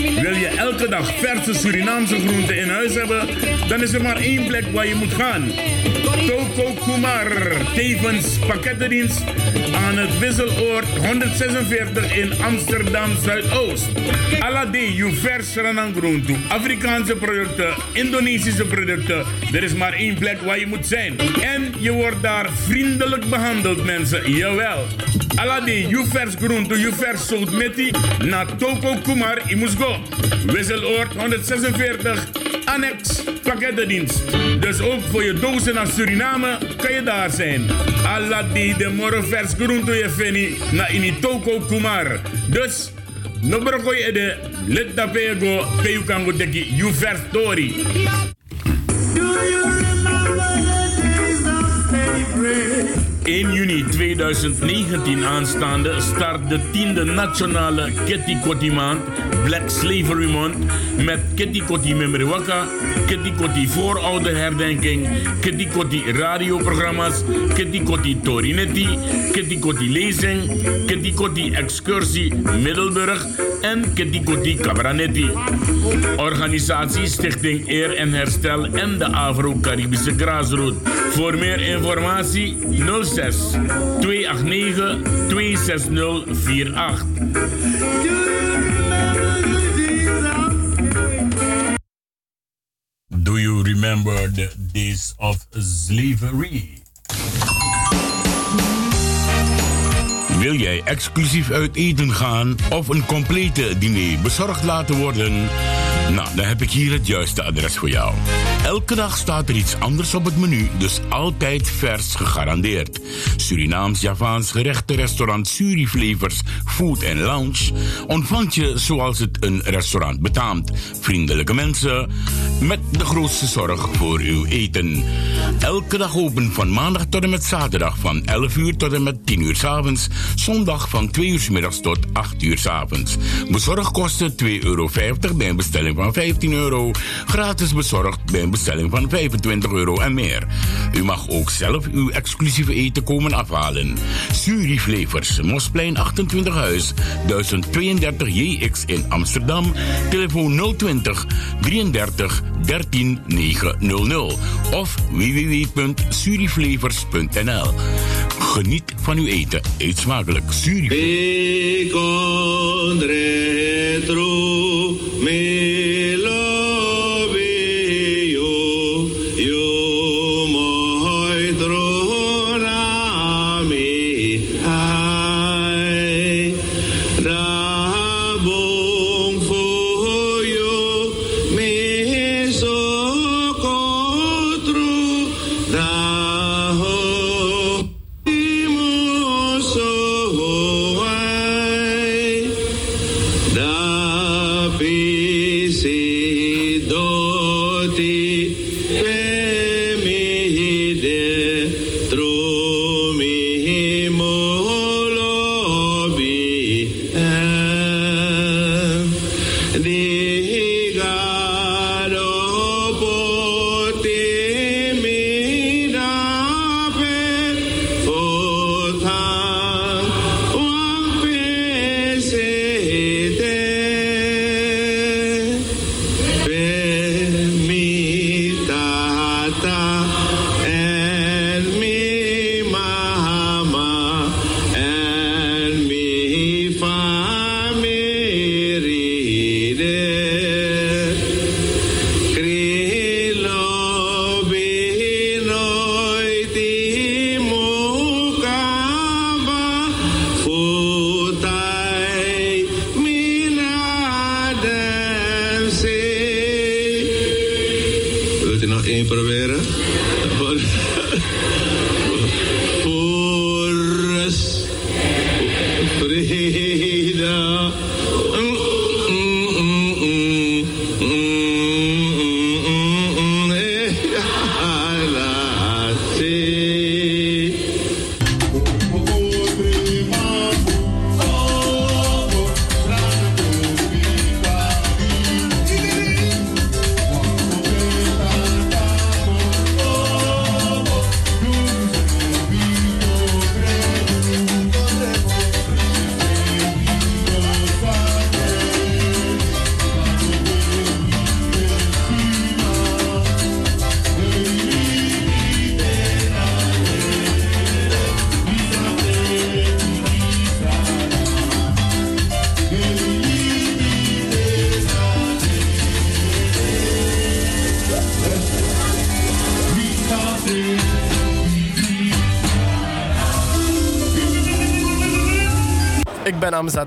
Wil je elke dag verse Surinaamse groenten in huis hebben? Dan is er maar één plek waar je moet gaan. Toko Kumar, tevens pakkettendienst aan het Wisseloord 146 in Amsterdam Zuidoost. Alade, je vers groente, Afrikaanse producten, Indonesische producten. Er is maar één plek waar je moet zijn. En je wordt daar vriendelijk behandeld, mensen. Jawel. Alade, je vers groente, zout meti, na Toko Kumar, je moet go. Wisseloord 146, annex pakkettendienst. Dus ook voor je dozen naar Suriname kan je daar zijn. Alade, de morgen vers groente je fini, na in Toko Kumar. Dus, no broko je de, let da pego, peu kango teki, you vers story. Do you 1 juni 2019 aanstaande start de 10e nationale Kitty Kotti maand, Black Slavery Month, met Kitty Kotti Memriwaka, Kitty Kotti herdenking, Kitty Kotti radioprogramma's, Kitty Kotti Torinetti, Kitty Kotti lezing, Kitty Kotti excursie Middelburg en Kitty Kotti Cabranetti. Organisatie Stichting Eer en Herstel en de Afro-Caribische Graasroute. Voor meer informatie 06 289 26048. Do you remember the days of slavery? Wil jij exclusief uit eten gaan of een complete diner bezorgd laten worden? Nou, dan heb ik hier het juiste adres voor jou. Elke dag staat er iets anders op het menu, dus altijd vers gegarandeerd. Surinaams, Javaans gerechten, restaurant Suriflevers, Food Lounge ontvangt je zoals het een restaurant betaamt. Vriendelijke mensen met de grootste zorg voor uw eten. Elke dag open van maandag tot en met zaterdag van 11 uur tot en met 10 uur s avonds. Zondag van 2 uur s middags tot 8 uur s avonds. Bezorgkosten 2,50 euro bij bestelling van 15 euro. Gratis bezorgd bij een bestelling van 25 euro en meer. U mag ook zelf uw exclusieve eten komen afhalen. Suriflevers, Mosplein 28 Huis, 1032 JX in Amsterdam. Telefoon 020 33 13 900 of www.suriflevers.nl. Geniet van uw eten. Eet smakelijk. Suriflevers.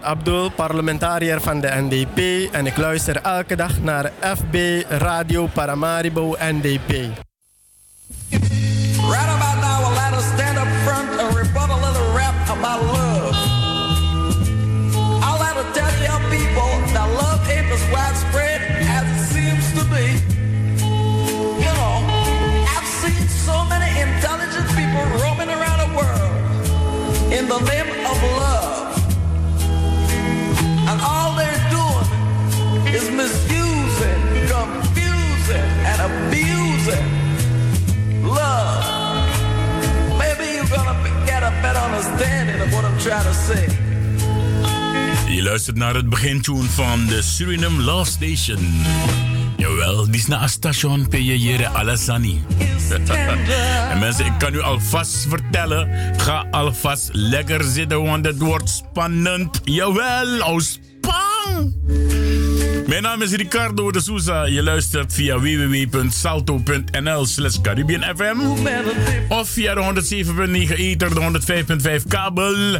Amzad Abdul, parlementariër van de NDP en ik luister elke dag naar FB Radio Paramaribo NDP. Naar het begintune van de Suriname Love Station. Jawel, die is naar het station Peyere Alassani. en mensen, ik kan u alvast vertellen, ga alvast lekker zitten, want het wordt spannend. Jawel, oh span! Mijn naam is Ricardo de Souza. Je luistert via www.salto.nl slash Caribbean FM. Of via de 107.9 ether, de 105.5 kabel.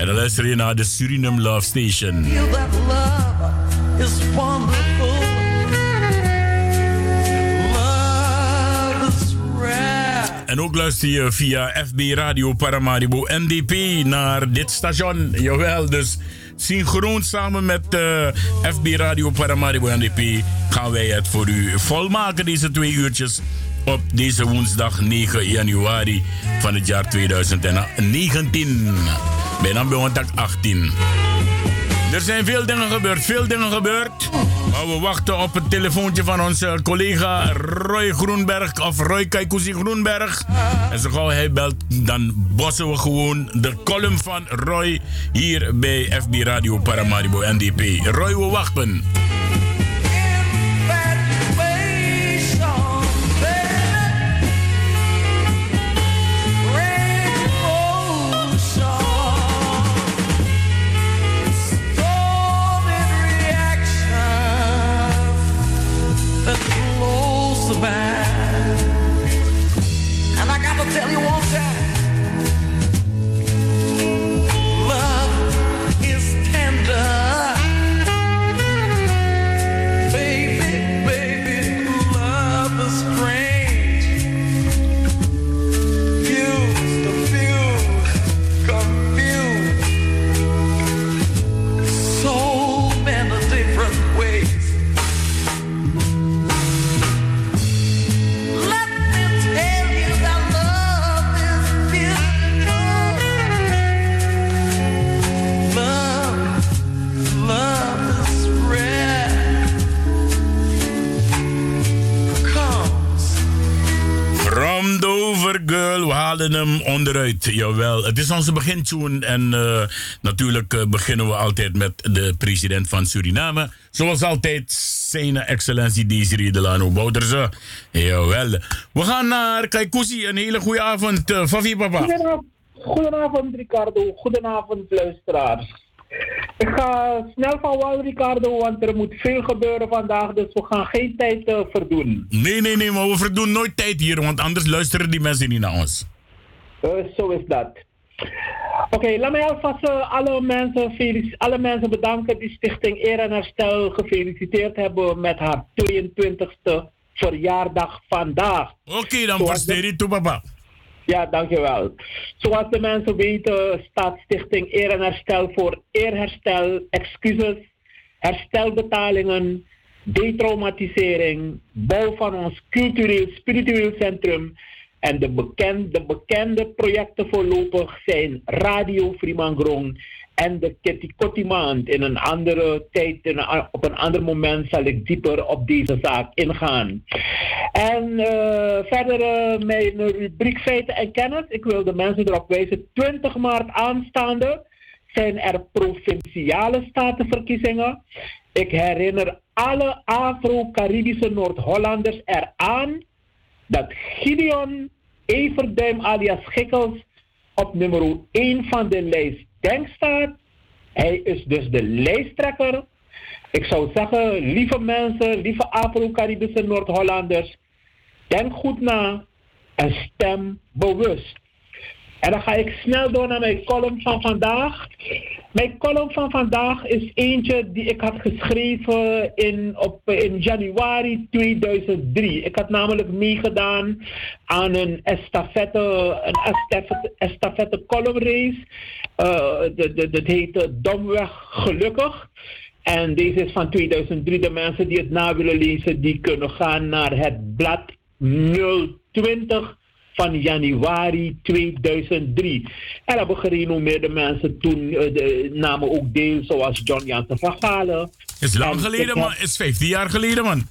En dan luister je naar de Suriname Love Station. En ook luister je via FB Radio Paramaribo NDP naar dit station. Jawel, dus synchroon samen met uh, eh, FB Radio Paramaribo NDP gaan wij het voor u volmaken, deze twee uurtjes. Op deze woensdag 9 januari van het jaar 2019. Bijna bij 18. Er zijn veel dingen gebeurd, veel dingen gebeurd. Maar we wachten op het telefoontje van onze collega Roy Groenberg of Roy Kaikuzi Groenberg. En zo gauw hij belt, dan bossen we gewoon de column van Roy hier bij FB Radio Paramaribo NDP. Roy, we wachten. Jawel, het is onze begintune. En uh, natuurlijk uh, beginnen we altijd met de president van Suriname. Zoals altijd, zijn excellentie Desiree Delano Bouderse. Jawel. We gaan naar Kaikousi. Een hele goede avond, uh, Favi papa. Goedenavond, goedenavond Ricardo. Goedenavond luisteraars. Ik ga snel van wal, Ricardo, want er moet veel gebeuren vandaag, dus we gaan geen tijd uh, verdoen. Nee, nee, nee, maar we verdoen nooit tijd hier, want anders luisteren die mensen niet naar ons. Uh, zo is dat. Oké, laat mij alvast uh, alle, mensen alle mensen bedanken die Stichting Eer en Herstel gefeliciteerd hebben met haar 22e verjaardag vandaag. Oké, dan versteer je toe, papa. Ja, dankjewel. Zoals de mensen weten staat Stichting Eer en Herstel voor eerherstel, excuses, herstelbetalingen, detraumatisering, bouw van ons cultureel spiritueel centrum en de bekende, bekende projecten voorlopig zijn Radio Frimangrong en de Kitty Kottimaand. In een andere tijd, op een ander moment zal ik dieper op deze zaak ingaan. En uh, verder uh, mijn rubriek feiten en kennis. Ik wil de mensen erop wijzen, 20 maart aanstaande zijn er provinciale statenverkiezingen. Ik herinner alle Afro-Caribische Noord-Hollanders eraan dat Gideon Everduim alias Schikkels op nummer 1 van de lijst denk staat. Hij is dus de lijsttrekker. Ik zou zeggen, lieve mensen, lieve Afro-Caribische Noord-Hollanders, denk goed na en stem bewust. En dan ga ik snel door naar mijn column van vandaag. Mijn column van vandaag is eentje die ik had geschreven in, op, in januari 2003. Ik had namelijk meegedaan aan een estafette, een estafette, estafette columnrace. Uh, dat heette Domweg Gelukkig. En deze is van 2003. De mensen die het na willen lezen, die kunnen gaan naar het blad 020 van januari 2003. En hebben gerenommeerde mensen toen uh, de, namen ook deel, zoals John Jansen van Galen. Is lang geleden, man. Is 15 jaar geleden, man.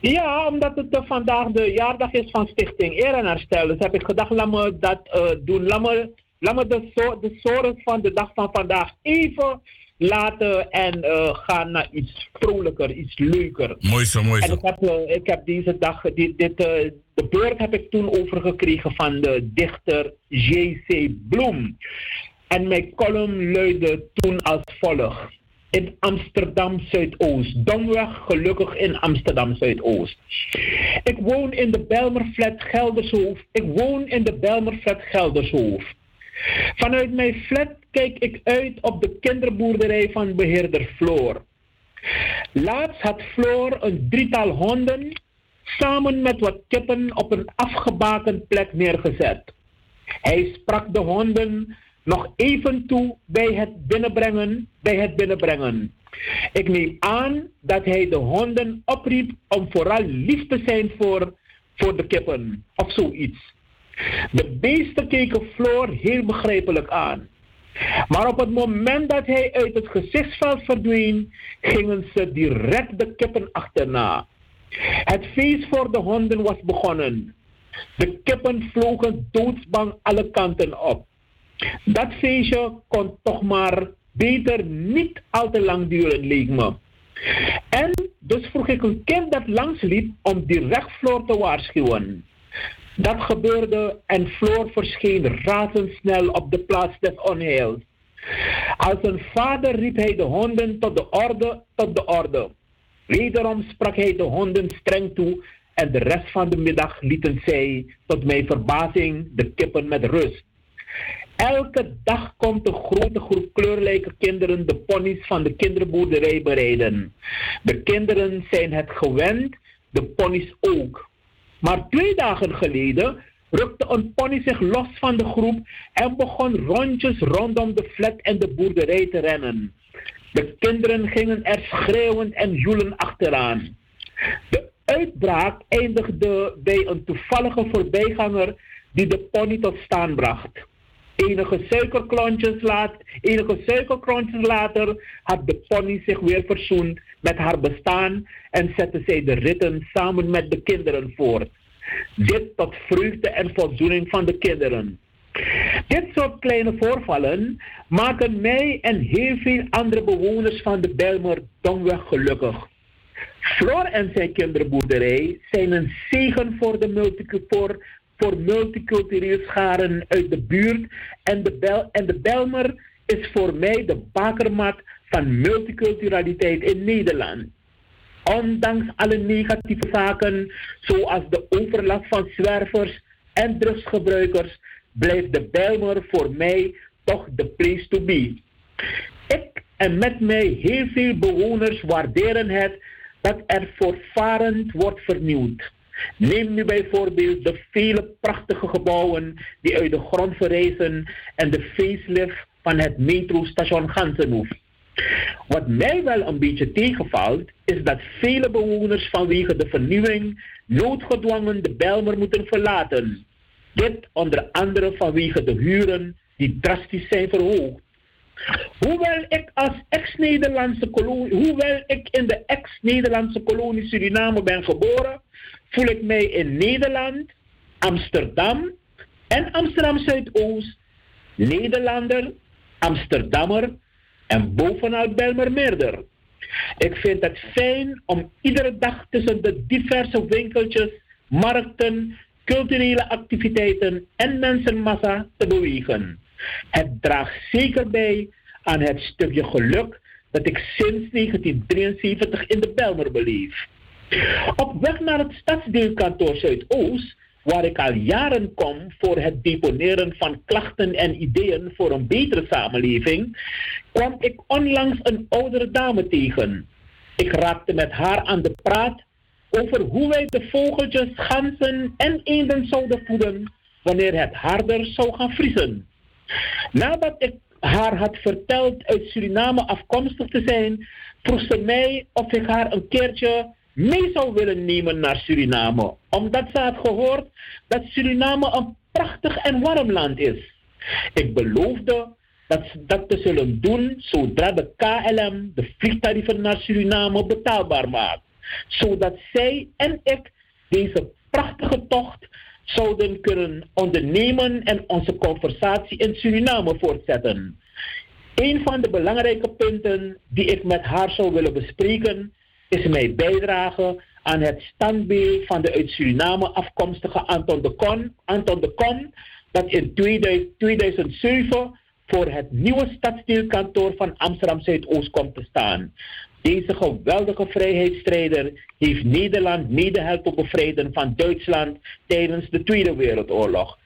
Ja, omdat het uh, vandaag de jaardag is van Stichting Eer en Herstel. Dus heb ik gedacht, laat me dat uh, doen. Laat me, laat me de, so de zorgen van de dag van vandaag even laten en uh, gaan naar iets vrolijker, iets leuker. Mooi zo, mooi zo. En ik heb, ik heb deze dag, dit, dit, de beurt heb ik toen overgekregen van de dichter J.C. Bloem. En mijn column luidde toen als volgt. In Amsterdam Zuidoost. Domweg gelukkig in Amsterdam Zuidoost. Ik woon in de Belmerflat Geldershoofd. Ik woon in de Belmerflat Geldershoofd. Vanuit mijn flat kijk ik uit op de kinderboerderij van beheerder Floor. Laatst had Floor een drietal honden samen met wat kippen op een afgebakend plek neergezet. Hij sprak de honden nog even toe bij het binnenbrengen, bij het binnenbrengen. Ik neem aan dat hij de honden opriep om vooral lief te zijn voor, voor de kippen of zoiets. De beesten keken Floor heel begrijpelijk aan. Maar op het moment dat hij uit het gezichtsveld verdween, gingen ze direct de kippen achterna. Het feest voor de honden was begonnen. De kippen vlogen doodsbang alle kanten op. Dat feestje kon toch maar beter niet al te lang duren, leek me. En dus vroeg ik een kind dat langsliep om direct Floor te waarschuwen. Dat gebeurde en Floor verscheen razendsnel op de plaats des onheils. Als een vader riep hij de honden tot de orde, tot de orde. Wederom sprak hij de honden streng toe en de rest van de middag lieten zij, tot mijn verbazing, de kippen met rust. Elke dag komt een grote groep kleurlijke kinderen de ponies van de kinderboerderij bereiden. De kinderen zijn het gewend, de ponies ook. Maar twee dagen geleden rukte een pony zich los van de groep en begon rondjes rondom de flat en de boerderij te rennen. De kinderen gingen er schreeuwend en joelen achteraan. De uitbraak eindigde bij een toevallige voorbijganger die de pony tot staan bracht. Enige suikerklontjes, laat, enige suikerklontjes later had de pony zich weer verzoend met haar bestaan en zette zij de ritten samen met de kinderen voort. Dit tot vreugde en voldoening van de kinderen. Dit soort kleine voorvallen maken mij en heel veel andere bewoners van de Belmer domweg gelukkig. Floor en zijn kinderboerderij zijn een zegen voor de voor multicultureel scharen uit de buurt. En de, Bel en de Belmer is voor mij de bakermat van multiculturaliteit in Nederland. Ondanks alle negatieve zaken, zoals de overlast van zwervers en drugsgebruikers, blijft de Belmer voor mij toch de place to be. Ik en met mij heel veel bewoners waarderen het dat er voortvarend wordt vernieuwd. Neem nu bijvoorbeeld de vele prachtige gebouwen die uit de grond verrijzen en de facelift van het metrostation Gansenhoef. Wat mij wel een beetje tegenvalt, is dat vele bewoners vanwege de vernieuwing noodgedwongen de Belmer moeten verlaten. Dit onder andere vanwege de huren die drastisch zijn verhoogd. Hoewel ik als ex-Nederlandse kolonie, hoewel ik in de ex-Nederlandse kolonie Suriname ben geboren, voel ik mij in Nederland, Amsterdam en Amsterdam Zuidoost Nederlander, Amsterdammer en bovenal Belmermeerder. Ik vind het fijn om iedere dag tussen de diverse winkeltjes, markten, culturele activiteiten en mensenmassa te bewegen. Het draagt zeker bij aan het stukje geluk dat ik sinds 1973 in de Belmer beleef. Op weg naar het stadsdeelkantoor Zuidoost waar ik al jaren kom voor het deponeren van klachten en ideeën voor een betere samenleving, kwam ik onlangs een oudere dame tegen. Ik raakte met haar aan de praat over hoe wij de vogeltjes, ganzen en eenden zouden voeden wanneer het harder zou gaan vriezen. Nadat ik haar had verteld uit Suriname afkomstig te zijn, vroeg ze mij of ik haar een keertje mee zou willen nemen naar Suriname. Omdat ze had gehoord dat Suriname een prachtig en warm land is. Ik beloofde dat, dat te zullen doen zodra de KLM de vliegtarieven naar Suriname betaalbaar maakt. Zodat zij en ik deze prachtige tocht zouden kunnen ondernemen en onze conversatie in Suriname voortzetten. Een van de belangrijke punten die ik met haar zou willen bespreken is mijn bijdrage aan het standbeeld van de uit Suriname afkomstige Anton de Con, Anton de Con dat in 2007 voor het nieuwe stadsdeelkantoor van Amsterdam Zuidoost komt te staan. Deze geweldige vrijheidsstrijder heeft Nederland mede helpen bevrijden van Duitsland tijdens de Tweede Wereldoorlog.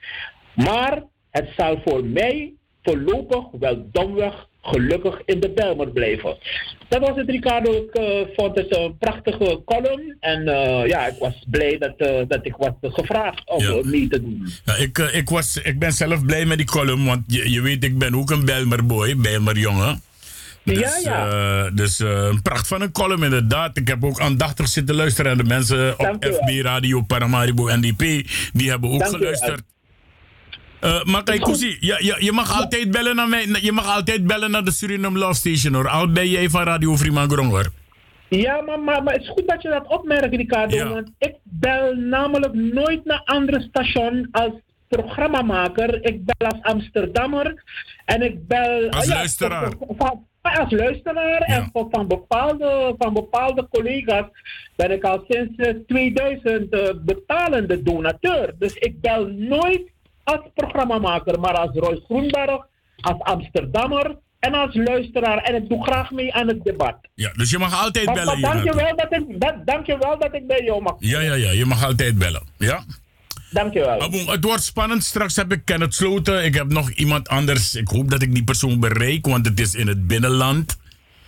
Maar het zal voor mij voorlopig wel domweg gelukkig in de Belmer blijven. Dat was het, Ricardo. Ik uh, vond het een prachtige column. En uh, ja, ik was blij dat, uh, dat ik was gevraagd om ja. mee te doen. Ja, ik, ik, was, ik ben zelf blij met die column, want je, je weet, ik ben ook een Belmer boy, Belmer jongen. Dus, ja, ja. dus een pracht van een column inderdaad. Ik heb ook aandachtig zitten luisteren. En de mensen op FB Radio Paramaribo NDP, die hebben ook Dank geluisterd. Uh, maar kijk, Koesie, je, je, je, mag altijd bellen naar mij. Je mag altijd bellen naar de Suriname Love Station hoor. Al ben jij van Radio Freeman Grong hoor. Ja, maar, maar, maar het is goed dat je dat opmerkt, Ricardo. Ja. Want ik bel namelijk nooit naar andere station als programmamaker. Ik bel als Amsterdammer. En ik bel... Als ja, luisteraar. Van, als luisteraar ja. en van bepaalde, van bepaalde collega's ben ik al sinds 2000 uh, betalende donateur. Dus ik bel nooit als programmamaker, maar als Roy Groenberg, als Amsterdammer en als luisteraar. En ik doe graag mee aan het debat. Ja, dus je mag altijd maar, bellen. Maar dank, je wel dat ik, dat, dank je wel dat ik bij jou mag. Ja, ja, ja, je mag altijd bellen. Ja. Dank je wel. Abon, het wordt spannend. Straks heb ik Kenneth Sloten. Ik heb nog iemand anders. Ik hoop dat ik die persoon bereik, want het is in het binnenland.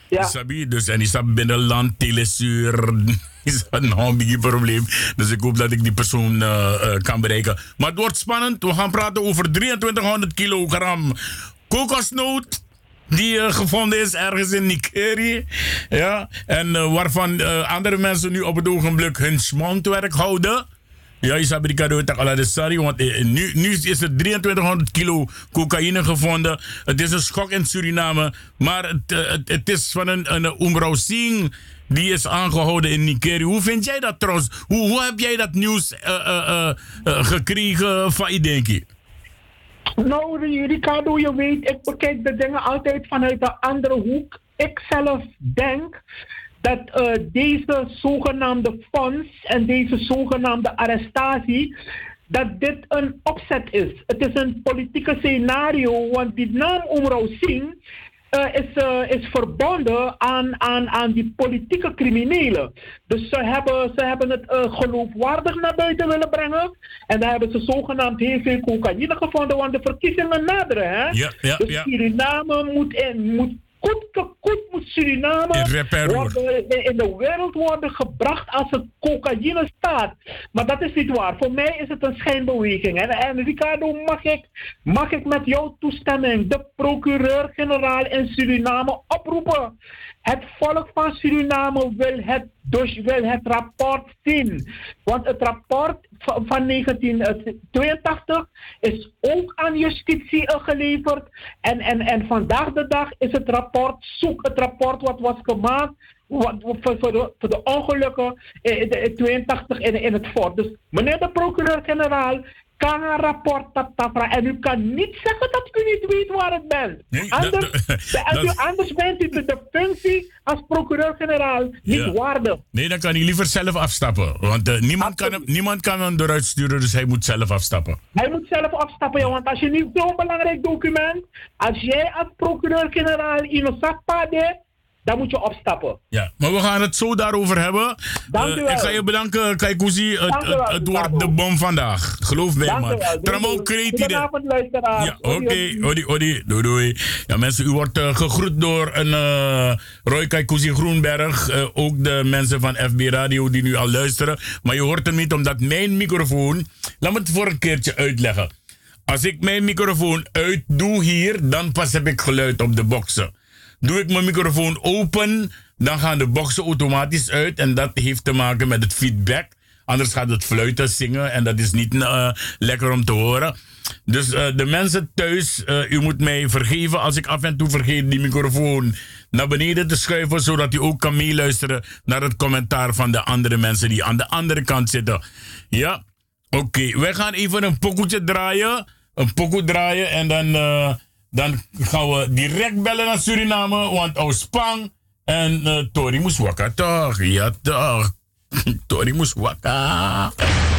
Ja. Sabi, dus en is dat binnenland, telesuur, is dat een beetje probleem. Dus ik hoop dat ik die persoon uh, uh, kan bereiken. Maar het wordt spannend. We gaan praten over 2300 kilogram kokosnoot. Die uh, gevonden is ergens in Nigeria. Ja, en waarvan andere mensen nu op het ogenblik hun mondwerk houden. Ja, Ricardo tak ala de sorry, want nu, nu is er 2300 kilo cocaïne gevonden. Het is een schok in Suriname, maar het, het, het is van een, een Umrao Singh die is aangehouden in Nigeria. Hoe vind jij dat trouwens? Hoe, hoe heb jij dat nieuws uh, uh, uh, gekregen van je, denk je? Nou, Ricardo, je weet, ik bekijk de dingen altijd vanuit een andere hoek. Ik zelf denk dat uh, deze zogenaamde fonds en deze zogenaamde arrestatie, dat dit een opzet is. Het is een politieke scenario, want die naam Omrouw Singh uh, is, uh, is verbonden aan, aan, aan die politieke criminelen. Dus ze hebben, ze hebben het uh, geloofwaardig naar buiten willen brengen. En daar hebben ze zogenaamd heel veel cocaïne gevonden, want de verkiezingen naderen. Hè? Ja, ja, dus ja. Suriname moet, in, moet goed moet Suriname worden, in de wereld worden gebracht als een cocaïne staat. Maar dat is niet waar. Voor mij is het een schijnbeweging. En, en Ricardo, mag ik, mag ik met jouw toestemming de procureur-generaal in Suriname oproepen? Het volk van Suriname wil het, dus wil het rapport zien. Want het rapport van 1982 is ook aan justitie geleverd. En, en, en vandaag de dag is het rapport, zoek het rapport wat was gemaakt wat, voor, voor, de, ongelukken in, in 82 in, in het fort. Dus meneer de procureur-generaal, kan een rapport taptafra. En u kan niet zeggen dat u niet weet waar het bent. Nee, anders, dat, dat, dat, anders bent u de, de functie als procureur-generaal niet Ja. waardig. Nee, dan kan hij liever zelf afstappen. Want uh, niemand, kan hem, niemand kan hem eruit sturen, dus hij moet zelf afstappen. Hij moet zelf afstappen, ja, want als je niet zo'n belangrijk document, als jij als procureur-generaal in een zakpade, dan moet je opstappen. Ja, maar we gaan het zo daarover hebben. Dank u wel. ik ga je bedanken, Kaikousi. Het, wordt de bom vandaag. Geloof mij, Dank man. Goedenavond, luisteraars. Ja, oké. Odi, odi. Odi. Doei, doei. Ja, mensen, u wordt eh, gegroet door een eh Roy Kaikousi Groenberg. Ook de mensen van FB Radio die nu al luisteren. Maar je hoort hem niet omdat mijn microfoon... Laat me het voor een keertje uitleggen. Als ik mijn microfoon uit doe hier, dan pas heb ik geluid op de boxen. Doe ik mijn microfoon open, dan gaan de boxen automatisch uit. En dat heeft te maken met het feedback. Anders gaat het fluiten, zingen en dat is niet eh, lekker om te horen. Dus eh, de mensen thuis, eh, u moet mij vergeven als ik af en toe vergeet die microfoon naar beneden te schuiven, zodat u ook kan meeluisteren naar het commentaar van de andere mensen die aan de andere kant zitten. Ja, oké. Wij gaan even een pokoetje draaien. Een pokoe draaien en dan, dan gaan we direct bellen naar Suriname, want Ospang en eh Tori moest wakker toch? Ja toch. Tori moest wakker.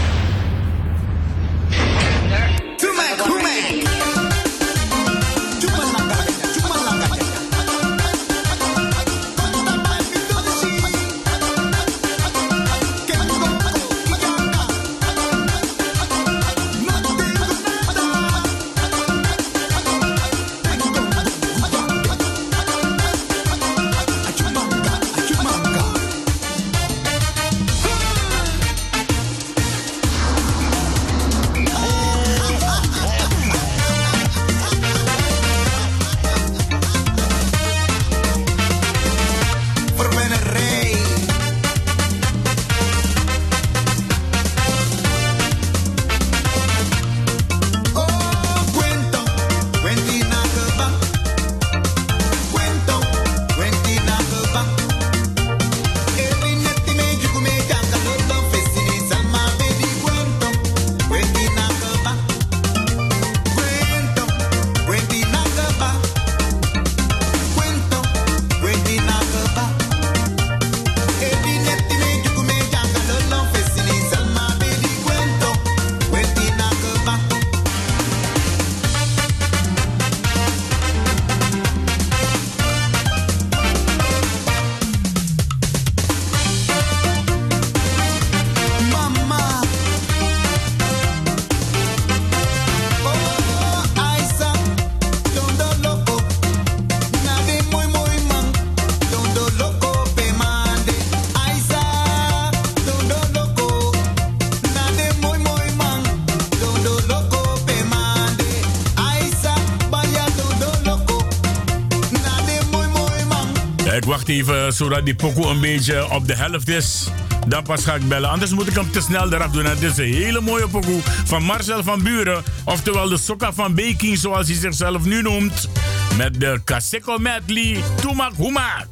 Zodat die pokoe een beetje op de helft is. Dan pas ga ik bellen. Anders moet ik hem te snel eraf doen. En is een hele mooie pokoe van Marcel van Buren. Oftewel de Sokka van Beking, zoals hij zichzelf nu noemt. Met de Kaseko medley Toemak Hoemak.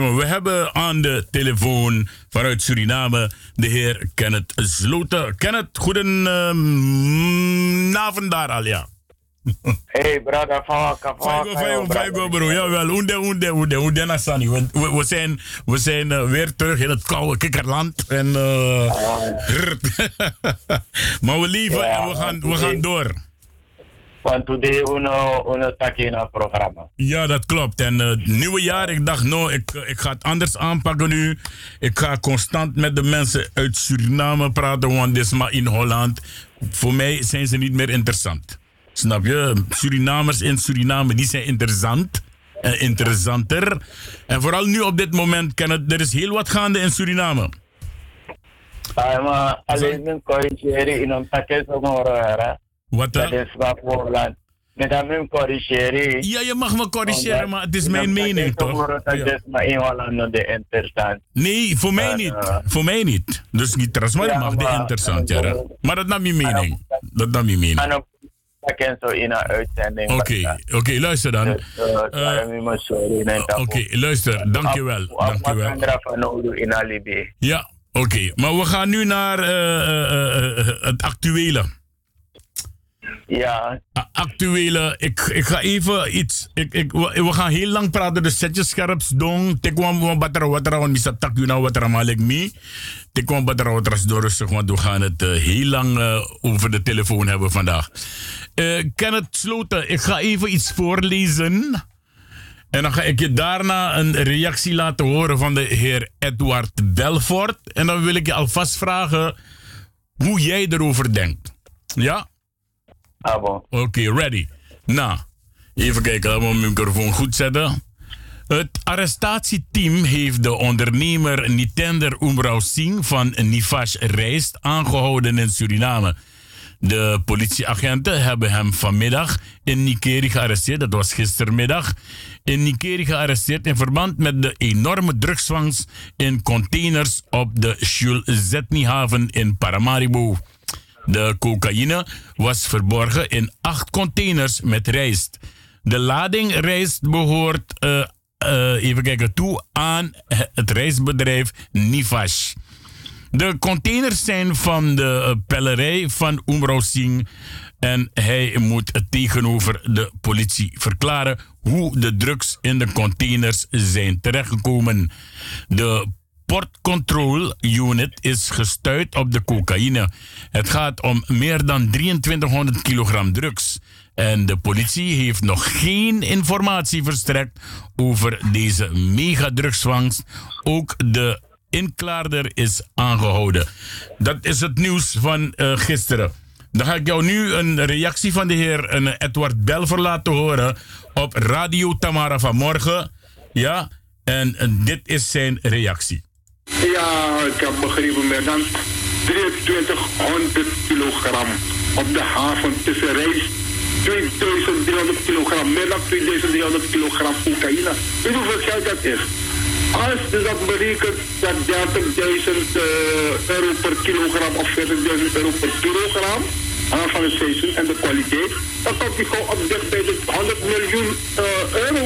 We hebben aan de telefoon vanuit Suriname de heer Kenneth Sloten. Kenneth, goedenavond daar al, ja. Hey, Faigo, faigo, faigo, bro. Jawel. We, we, we zijn, we zijn uh, weer terug in het koude kikkerland. En, uh, maar we leven Ja, en we gaan, we gaan door. Want today uno, uno het programma. Ja, dat klopt. En uh, het nieuwe jaar, ik dacht, nou, ik, ik ga het anders aanpakken nu. Ik ga constant met de mensen uit Suriname praten, want dit is maar in Holland. Voor mij zijn ze niet meer interessant. Snap je? Surinamers in Suriname, die zijn interessant. En interessanter. En vooral nu op dit moment, kan het, er is heel wat gaande in Suriname. Ah, maar alleen een corrigeren in een takje zo horen, Wat Dat dan? is wat voorland. Met dat een corrigeren. Ja, je mag me corrigeren, maar het is mijn mening, toch? Dat Ja. is maar in Holland de interessant. Nee, voor mij niet. Voor mij niet. Dus niet trouwens, maar Ja, ik mag de interessant, ja. Maar dat is mijn mening. Dat is mijn mening. En dan takje zo in een uitzending. Oké, oké, luister dan. Dus, uh, Oké, luister, dankjewel. Dankjewel. Ja, oké. Maar we gaan nu naar eh, het actuele. Ja, Actuele, ik, ik ga even iets. Ik, ik, we, we gaan heel lang praten, dus zet je scherps dong. Ik kwam gewoon batera watera, want misa tak you nou watera malik me. Ik kwam batera watera door rustig, want we gaan het eh, heel lang eh, over de telefoon hebben vandaag. Eh kan het sloten? Ik ga even iets voorlezen. En dan ga ik je daarna een reactie laten horen van de heer Edward Belfort. En dan wil ik je alvast vragen hoe jij erover denkt. Ja? Abo. Oké, ready. Nou, even kijken, laten we mijn microfoon goed zetten. Het arrestatieteam heeft de ondernemer Nitender Umrao Singh van Nivash Rijst aangehouden in Suriname. De politieagenten hebben hem vanmiddag in Nikeri gearresteerd. Dat was gistermiddag. In Nikeri gearresteerd in verband met de enorme drugsvangst in containers op de Shul Zetni-haven in Paramaribo. De cocaïne was verborgen in acht containers met rijst. De lading rijst behoort, eh, eh, even kijken, toe aan het rijstbedrijf Nivash. De containers zijn van de eh, pellerij van Umrao Singh. En hij moet tegenover de politie verklaren hoe de drugs in de containers zijn terechtgekomen. De Port Control Unit is gestuurd op de cocaïne. Het gaat om meer dan 2300 kilogram drugs. En de politie heeft nog geen informatie verstrekt over deze megadrugsvangst. Ook de inklaarder is aangehouden. Dat is het nieuws van eh, gisteren. Dan ga ik jou nu een reactie van de heer eh, Edward Belver laten horen op Radio Tamara vanmorgen. Ja, en eh, dit is zijn reactie. Ja, ik heb begrepen meer dan 2300 kilogram op de haven tussen rijst. 2300 kilogram, meer dan 2300 kilogram cocaïne. Weet hoeveel geld dat is? Als dat berekent dat 30.000 eh, euro per kilogram of 40.000 euro per kilogram aan van het seizoen en de kwaliteit, dan komt die gewoon op dicht bij de 100 miljoen eh, euro.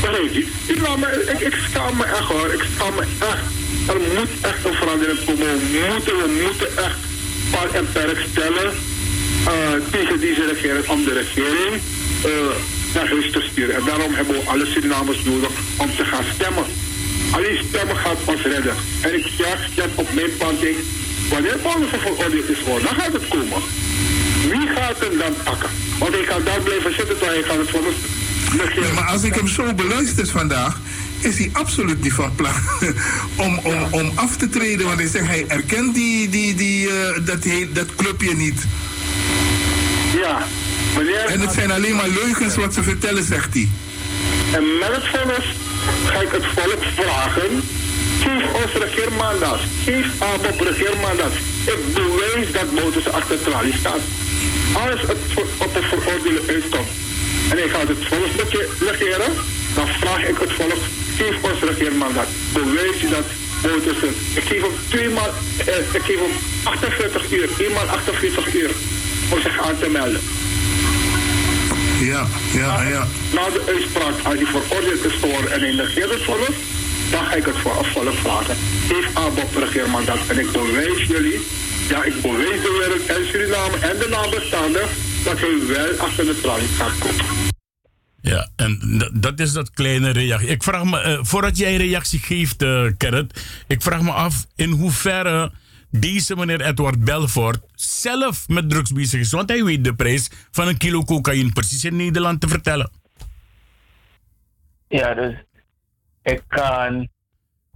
Begrijp? Ik, laat me, echt hoor, ik schaam me echt. Er moet echt een verandering komen. We moeten, we moeten echt paal en perk stellen eh, tegen deze regering om de regering eh, naar huis te sturen. En daarom hebben we alle Surinamers nodig om te gaan stemmen. Alleen stemmen gaat ons redden. En ik zeg, stem op mijn partij. Wanneer Paulus veroordeeld is worden, dan gaat het komen. Wie gaat hem dan pakken? Want hij gaat daar blijven zitten tot hij gaat het voor Nee, maar als ik hem zo beluister vandaag, is hij absoluut niet van plan om, om, om af te treden. Want hij zegt, hij erkent die, die, die, eh, dat, he- dat clubje niet. Ja. Wanneer En het zijn alleen maar leugens wat ze vertellen, zegt hij. En met het vonnis ga ik het volk vragen. Geef ons regeermandaat. Geef ABOP regeermandaat. Ik bewijs dat Mozes achter tralie staat. Als het op een veroordelen uitkomt en hij gaat het volk nege- negeren, dan vraag ik het volk, geef ons regeermandaat. Bewijs je dat het. Ik geef hem tweemaal, eh, ik geef hem 48 uur, eenmaal 48 uur om zich aan te melden. Ja, ja, ja. Na de uitspraak, als hij veroordeeld is geworden en hij negeert het vonnis, dan ga ik het voor afvallen vragen. Heeft ABAP regeermandaat en ik bewijs jullie, ja, ik bewijs de wereld en Suriname en de nabestaanden dat hij wel achter de tralies gaat komen. Ja, en dat is dat kleine reactie. Ik vraag me, eh, voordat jij reactie geeft, eh Gerrit, ik vraag me af in hoeverre deze meneer Edward Belfort zelf met drugs bezig is. Want hij weet de prijs van een kilo cocaïne precies in Nederland te vertellen. Ja, dus ik kan.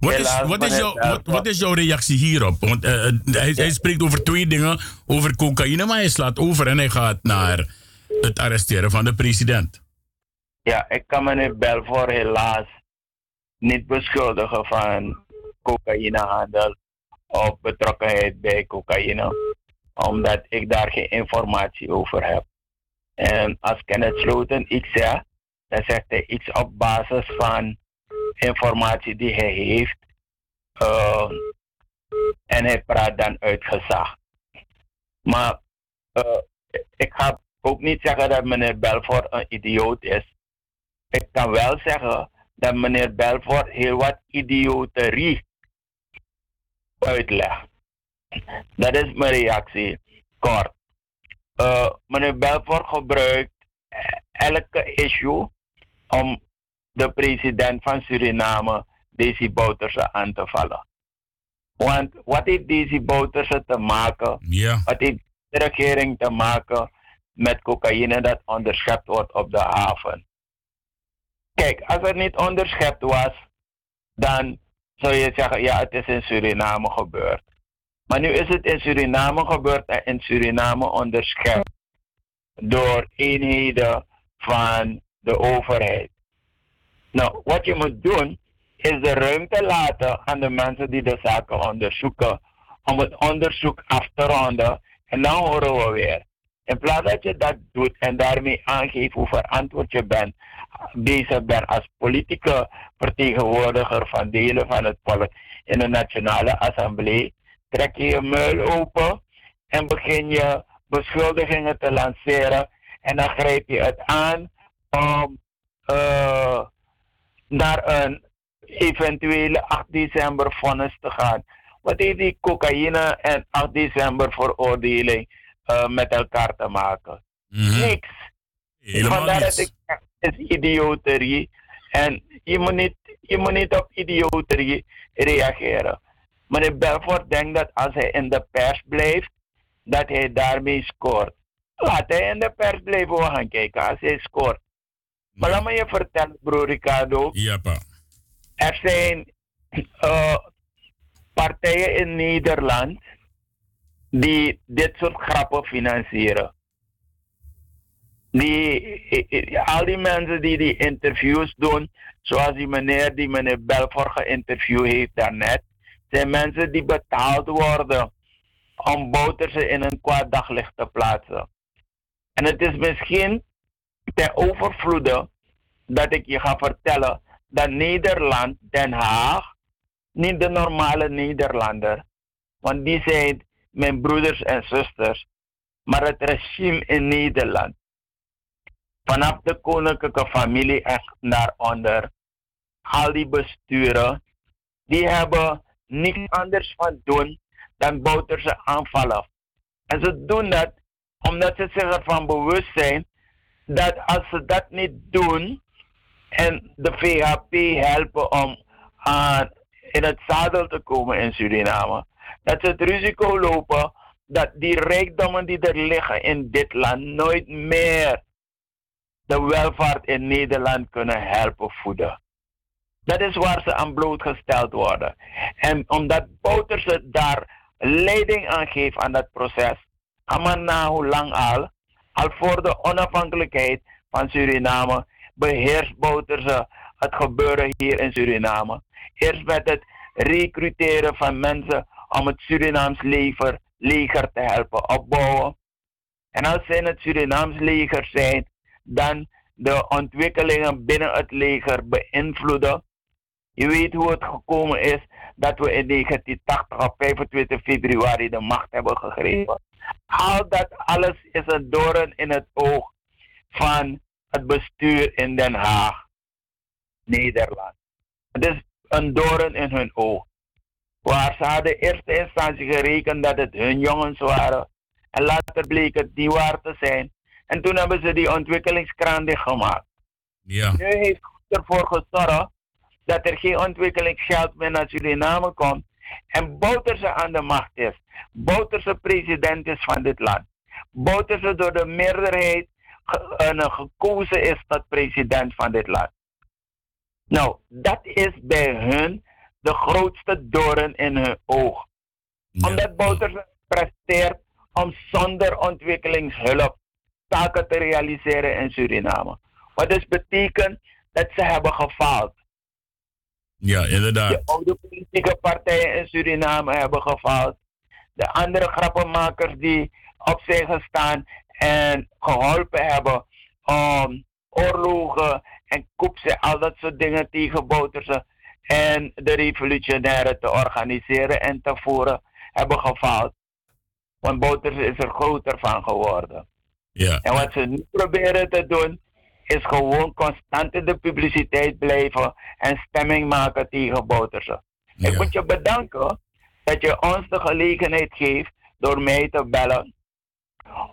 Wat is, wat, is wat, is jouw reactie hierop? Want eh, eh, hij, hij spreekt over twee dingen, over cocaïne, maar hij slaat over en hij gaat naar het arresteren van de president. Ja, ik kan meneer Belfort helaas niet beschuldigen van cocaïnehandel of betrokkenheid bij cocaïne, omdat ik daar geen informatie over heb. En als Kenneth Sloten iets zegt, dan zegt hij iets op basis van informatie die hij heeft. eh, en hij praat dan uit gezag. Maar eh, ik ga ook niet zeggen dat meneer Belfort een idioot is. Ik kan wel zeggen dat meneer Belfort heel wat idioterie uitlegt. Dat is mijn reactie. Kort. Eh, meneer Belfort gebruikt elke issue om de president van Suriname, Desi Bouterse, aan te vallen. Want wat heeft Desi Bouterse te maken Ja. wat heeft de regering te maken met cocaïne dat onderschept wordt op de haven? Kijk, als het niet onderschept was, dan zou je zeggen, ja, het is in Suriname gebeurd. Maar nu is het in Suriname gebeurd en in Suriname onderschept door eenheden van de overheid. Nou, wat je moet doen, is de ruimte laten aan de mensen die de zaken onderzoeken, om het onderzoek af te ronden en dan horen we weer. In plaats dat je dat doet en daarmee aangeeft hoe verantwoord je bent, bezig bent als politieke vertegenwoordiger van delen van het volk in de Nationale Assemblée, trek je je muil open en begin je beschuldigingen te lanceren en dan grijp je het aan om eh, naar een eventuele 8 december vonnis te gaan. Wat heeft die cocaïne en 8 december veroordeling eh, met elkaar te maken? Mhm. Niks. Helemaal Vandaar dat ik is idioterie. En je moet, niet, je moet niet op idioterie reageren. Meneer Belfort denkt dat als hij in de pers blijft, dat hij daarmee scoort. Laat hij in de pers blijven, we gaan kijken als hij scoort. Maar laat me je vertellen, broer Ricardo. Ja, pa. Er zijn eh, partijen in Nederland die dit soort grappen financieren. Die, al die mensen die die interviews doen, zoals die meneer die meneer Belfort geïnterviewd heeft daarnet, zijn mensen die betaald worden om Bouterse in een kwaad daglicht te plaatsen. En het is misschien ten overvloede dat ik je ga vertellen dat Nederland, Den Haag, niet de normale Nederlander, want die zijn mijn broeders en zusters, maar het regime in Nederland. Vanaf de koninklijke familie en daaronder, al die besturen, die hebben niets anders van doen dan Bouterse aanvallen. En ze doen dat omdat ze zich ervan bewust zijn dat als ze dat niet doen en de VHP helpen om aan, in het zadel te komen in Suriname, dat ze het risico lopen dat die rijkdommen die er liggen in dit land nooit meer de welvaart in Nederland kunnen helpen voeden. Dat is waar ze aan blootgesteld worden. En omdat Bouterse daar leiding aan geeft aan dat proces, maar na hoe lang al, al voor de onafhankelijkheid van Suriname, beheerst Bouterse het gebeuren hier in Suriname. Eerst met het recruteren van mensen om het Surinaams leger, leger te helpen opbouwen. En als zij in het Surinaams leger zijn, dan de ontwikkelingen binnen het leger beïnvloeden. Je weet hoe het gekomen is dat we in 1980 op 25 februari de macht hebben gegrepen. Al dat alles is een doorn in het oog van het bestuur in Den Haag, Nederland. Het is een doorn in hun oog. Waar ze hadden in eerste instantie gerekend dat het hun jongens waren. En later bleek het die waar te zijn. En toen hebben ze die ontwikkelingskraan dichtgemaakt. Ja. Nu heeft ervoor gezorgd dat er geen ontwikkelingsgeld meer naar Suriname komt. En Bouterse aan de macht is. Bouterse president is van dit land. Bouterse door de meerderheid ge- gekozen is tot president van dit land. Nou, dat is bij hun de grootste doorn in hun oog. Omdat Bouterse presteert om zonder ontwikkelingshulp taken te realiseren in Suriname. Wat dus betekent dat ze hebben gefaald. Ja, inderdaad. De oude politieke partijen in Suriname hebben gefaald. De andere grappenmakers die op zijn gestaan en geholpen hebben om oorlogen en koeps en al dat soort dingen tegen Bouterse en de revolutionairen te organiseren en te voeren, hebben gefaald. Want Bouterse is er groter van geworden. Ja. En wat ze nu proberen te doen, is gewoon constant in de publiciteit blijven en stemming maken tegen Bouterse. Ik moet je bedanken dat je ons de gelegenheid geeft door mij te bellen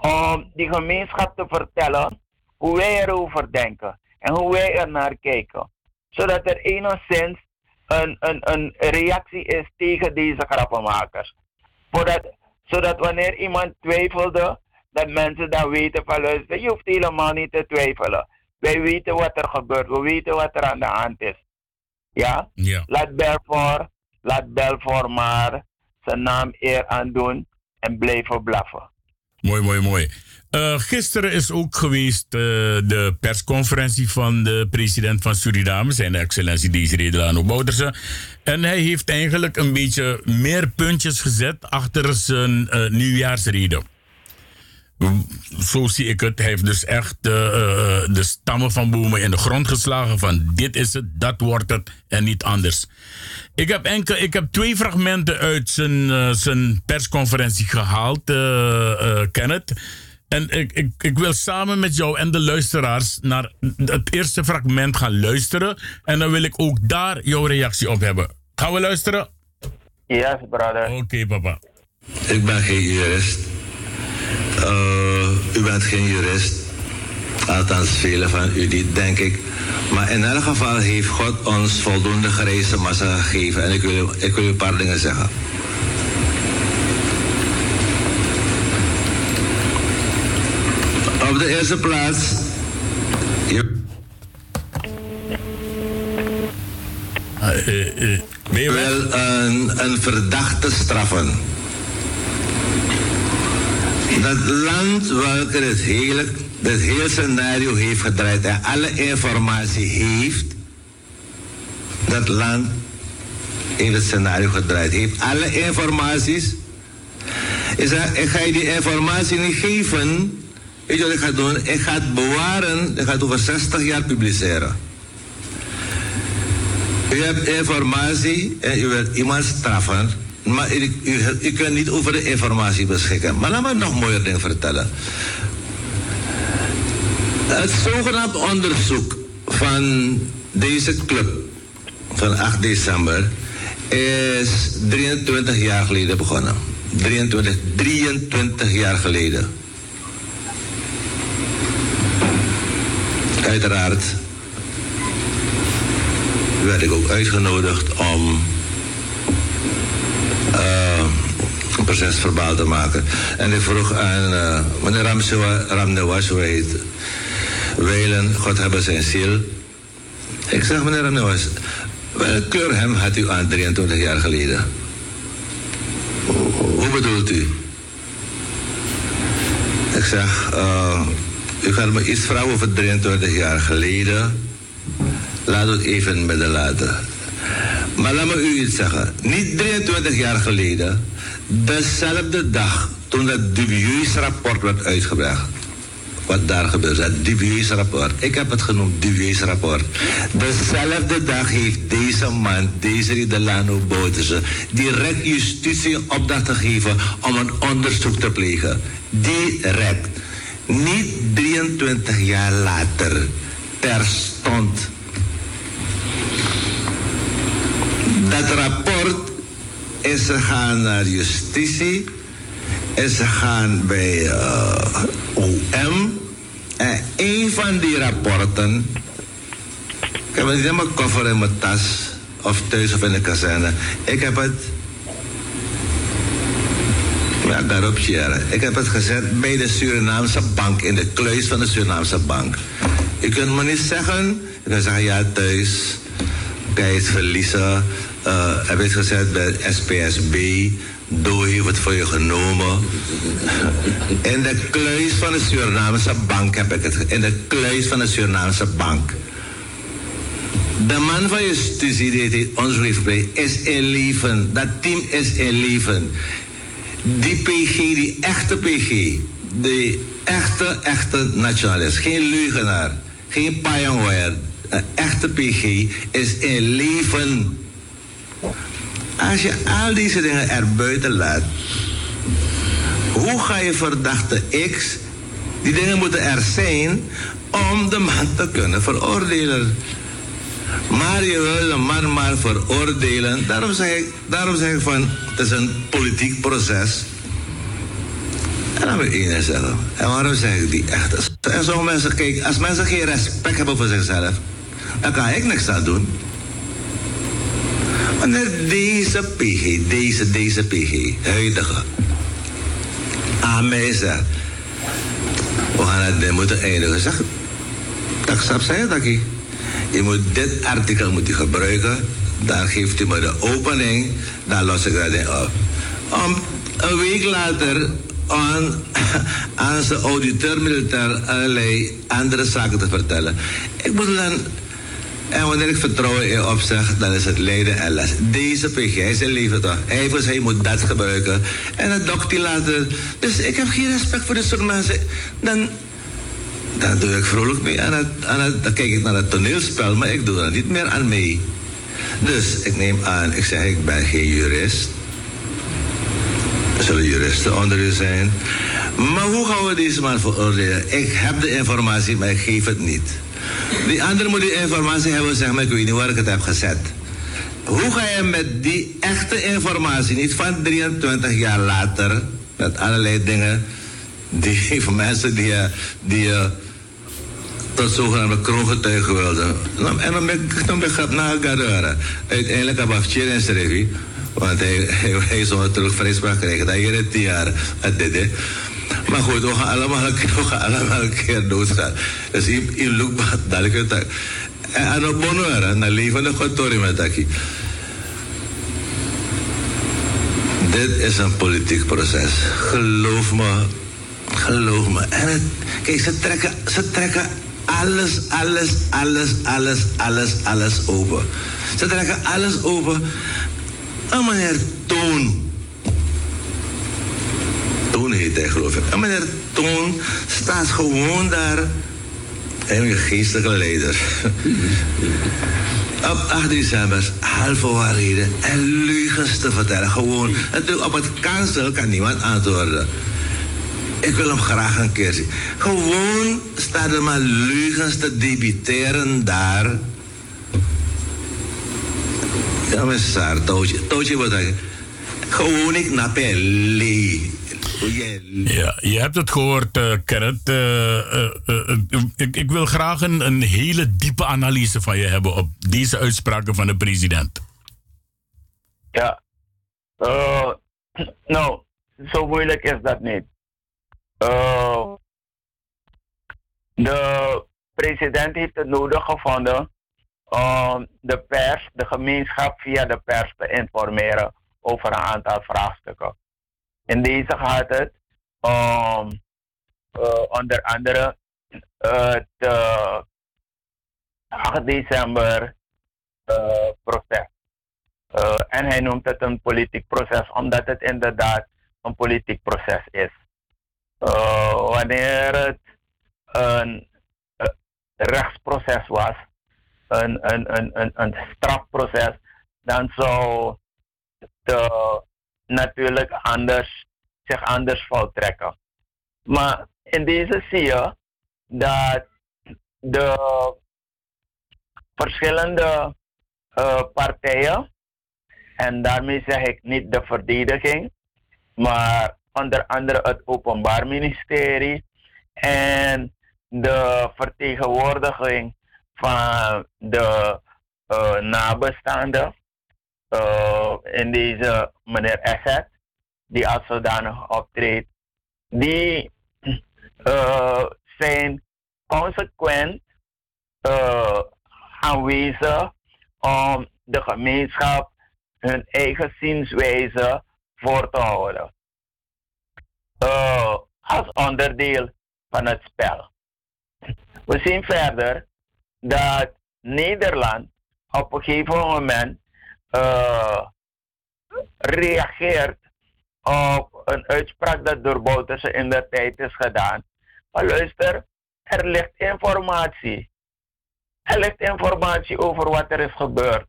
om die gemeenschap te vertellen hoe wij erover denken en hoe wij er naar kijken. Zodat er enigszins een, een, een reactie is tegen deze grappenmakers. Zodat, zodat wanneer iemand twijfelde, dat mensen dan weten van luister, je hoeft helemaal niet te twijfelen. Wij weten wat er gebeurt, we weten wat er aan de hand is. Ja? Ja. Laat Belfort, laat Belfort maar zijn naam eer aan doen en blijven blaffen. Mooi, mooi, mooi. Eh, gisteren is ook geweest eh, de persconferentie van de president van Suriname, zijn excellentie Desiree Delano Bouterse. En hij heeft eigenlijk een beetje meer puntjes gezet achter zijn eh, nieuwjaarsrede. Zo zie ik het. Hij heeft dus echt eh, eh, de stammen van bomen in de grond geslagen van dit is het, dat wordt het en niet anders. Ik heb, enkel, ik heb twee fragmenten uit zijn, eh, zijn persconferentie gehaald, eh, eh, Kenneth. En ik, ik, ik wil samen met jou en de luisteraars naar het eerste fragment gaan luisteren. En dan wil ik ook daar jouw reactie op hebben. Gaan we luisteren? Yes, brother. Oké, papa. Ik ben geen jurist. Eh, u bent geen jurist. Althans, velen van u niet, denk ik. Maar in elk geval heeft God ons voldoende gereisde massa gegeven. En ik wil, u- ik wil u een paar dingen zeggen. Op de eerste plaats. Je, Eh, wil een, een verdachte straffen. Dat land welke het hele, het hele scenario heeft gedraaid en alle informatie heeft, dat land heeft het scenario gedraaid, heeft alle informaties. Ik zeg, ik ga je die informatie niet geven. Weet je wat ik ga doen? Ik ga het bewaren, ik ga het over 60 jaar publiceren. U hebt informatie en u wilt iemand straffen, maar u, u, kunt niet over de informatie beschikken. Maar laat me nog mooier ding vertellen. Het zogenaamd onderzoek van deze club van 8 december is 23 jaar geleden begonnen. 23, 23 jaar geleden. Uiteraard werd ik ook uitgenodigd om eh, een procesverbaal te maken. En ik vroeg aan uh, meneer Ramnewas, hoe Weilen, God hebben zijn ziel. Ik zeg, meneer Ramnewas, welke kleur hem had u aan 23 jaar geleden? Hoe, bedoelt u? Ik zeg, uh, u gaat me iets vragen over 23 jaar geleden. Laat het even midden laten. Maar laat me u iets zeggen. Niet 23 jaar geleden, dezelfde dag toen dat dubieus rapport werd uitgebracht. Wat daar gebeurt, dat dubieus rapport. Ik heb het genoemd, dubieus rapport. Dezelfde dag heeft deze man, deze Delano Bouterse, direct justitie opdracht gegeven om een onderzoek te plegen. Direct. Niet 23 jaar later. Terstond. Dat rapport is gegaan naar justitie, is gegaan bij uh, OM. En een van die rapporten, ik heb het niet in mijn koffer in mijn tas, of thuis of in de kazerne. Ik heb het ja, daarop share. Ik heb het gezet bij de Surinaamse bank, in de kluis van de Surinaamse bank. Je kunt me niet zeggen, je kunt zeggen ja thuis, kan verliezen. Uh, heb het gezet bij SPSB, Doe heeft het voor je genomen. In de kluis van de Surinaamse bank heb ik het. In de kluis van de Surinaamse bank. De man van justitie die ons brief is in leven. Dat team is in leven die PG, die echte PG, de echte, echte nationalist, geen leugenaar, geen pioneer, een echte PG is in leven. Als je al deze dingen er buiten laat, hoe ga je verdachte X, die dingen moeten er zijn om de man te kunnen veroordelen. Maar je wil een man maar veroordelen. Daarom zeg ik, daarom zeg ik van, het is een politiek proces. En dan wil ik zeggen. En waarom zeg ik die echt? En zo mensen, kijk, als mensen geen respect hebben voor zichzelf, dan kan ik niks aan doen. Wanneer deze PG, deze, deze PG, huidige, aan mij zegt, we gaan het moeten eindigen. Zeg, dat snap zij dat ik. Je moet dit artikel moet je gebruiken. Dan geeft u me de opening. Dan los ik dat in op. Om een week later aan, aan zijn auditeur militair allerlei andere zaken te vertellen. Ik moet dan. En wanneer ik vertrouwen in opzeg, dan is het lijden en les. Deze PG, is in leven toch? Hij, was, hij moet dat gebruiken. En dat dokt hij later. Dus ik heb geen respect voor dit soort mensen. Dan doe ik vrolijk mee aan het, aan het, dan kijk ik naar het toneelspel, maar ik doe er niet meer aan mee. Dus ik neem aan, ik zeg ik ben geen jurist. Er zullen juristen onder u zijn. Maar hoe gaan we deze man veroordelen? Ik heb de informatie, maar ik geef het niet. Die andere moet die informatie hebben, zeg maar, ik weet niet waar ik het heb gezet. Hoe ga je met die echte informatie, niet van 23 jaar later, met allerlei dingen, die van mensen die, die tot zogenaamde kroongetuigen wilden. En dan ben ik, dan ben ik naar Gadara. Uiteindelijk heb ik en Srevi, want hij, hij, hij zou terug vrijspraak krijgen. Dat hier het jaar dit. Maar goed, we gaan allemaal allemaal een keer doodgaan. Dus in, in Lukba, dadelijk het En op bonheur, naar levende kantoor met Taki. Dit is een politiek proces. Geloof me, geloof me. Het, kijk, ze trekken, ze trekken alles, alles, alles, alles, alles, alles open. Ze trekken alles open. Een meneer Toon. Toon heet hij, geloof ik. Een meneer Toon staat gewoon daar. En een geestelijke leider. op 8 december halve waarheden en leugens te vertellen. Gewoon, natuurlijk op het kansel kan niemand antwoorden. Ik wil hem graag een keer zien. Gewoon staan er maar leugens te debiteren daar. Ja, maar Saar, Tootje. Tootje wat. Gewoon ik naar Pelle. Ja, je hebt het gehoord, uh, Kenneth. Uh, uh, ik, ik, wil graag een, een, hele diepe analyse van je hebben op deze uitspraken van de president. Ja, nou, zo moeilijk is dat niet. Uh, de president heeft het nodig gevonden om de pers, de gemeenschap via de pers te informeren over een aantal vraagstukken. In deze gaat het om uh, onder andere het uh, 8 december uh, proces. en hij noemt het een politiek proces omdat het inderdaad een politiek proces is. Wanneer het een rechtsproces was, een, een, een, een, strafproces, dan zou uh, natuurlijk anders, zich anders voltrekken. Maar in deze zie je dat de verschillende partijen En daarmee zeg ik niet de verdediging, maar onder andere het Openbaar Ministerie en de vertegenwoordiging van de uh, nabestaanden. Uh, in deze meneer Asset, die als zodanig optreedt, die uh, zijn consequent aanwezig om de gemeenschap hun eigen zienswijze voor te houden. als onderdeel van het spel. We zien verder dat Nederland op een gegeven moment uh, reageert op een uitspraak dat door Bouterse in de tijd is gedaan. Maar luister, er ligt informatie. Er ligt informatie over wat er is gebeurd.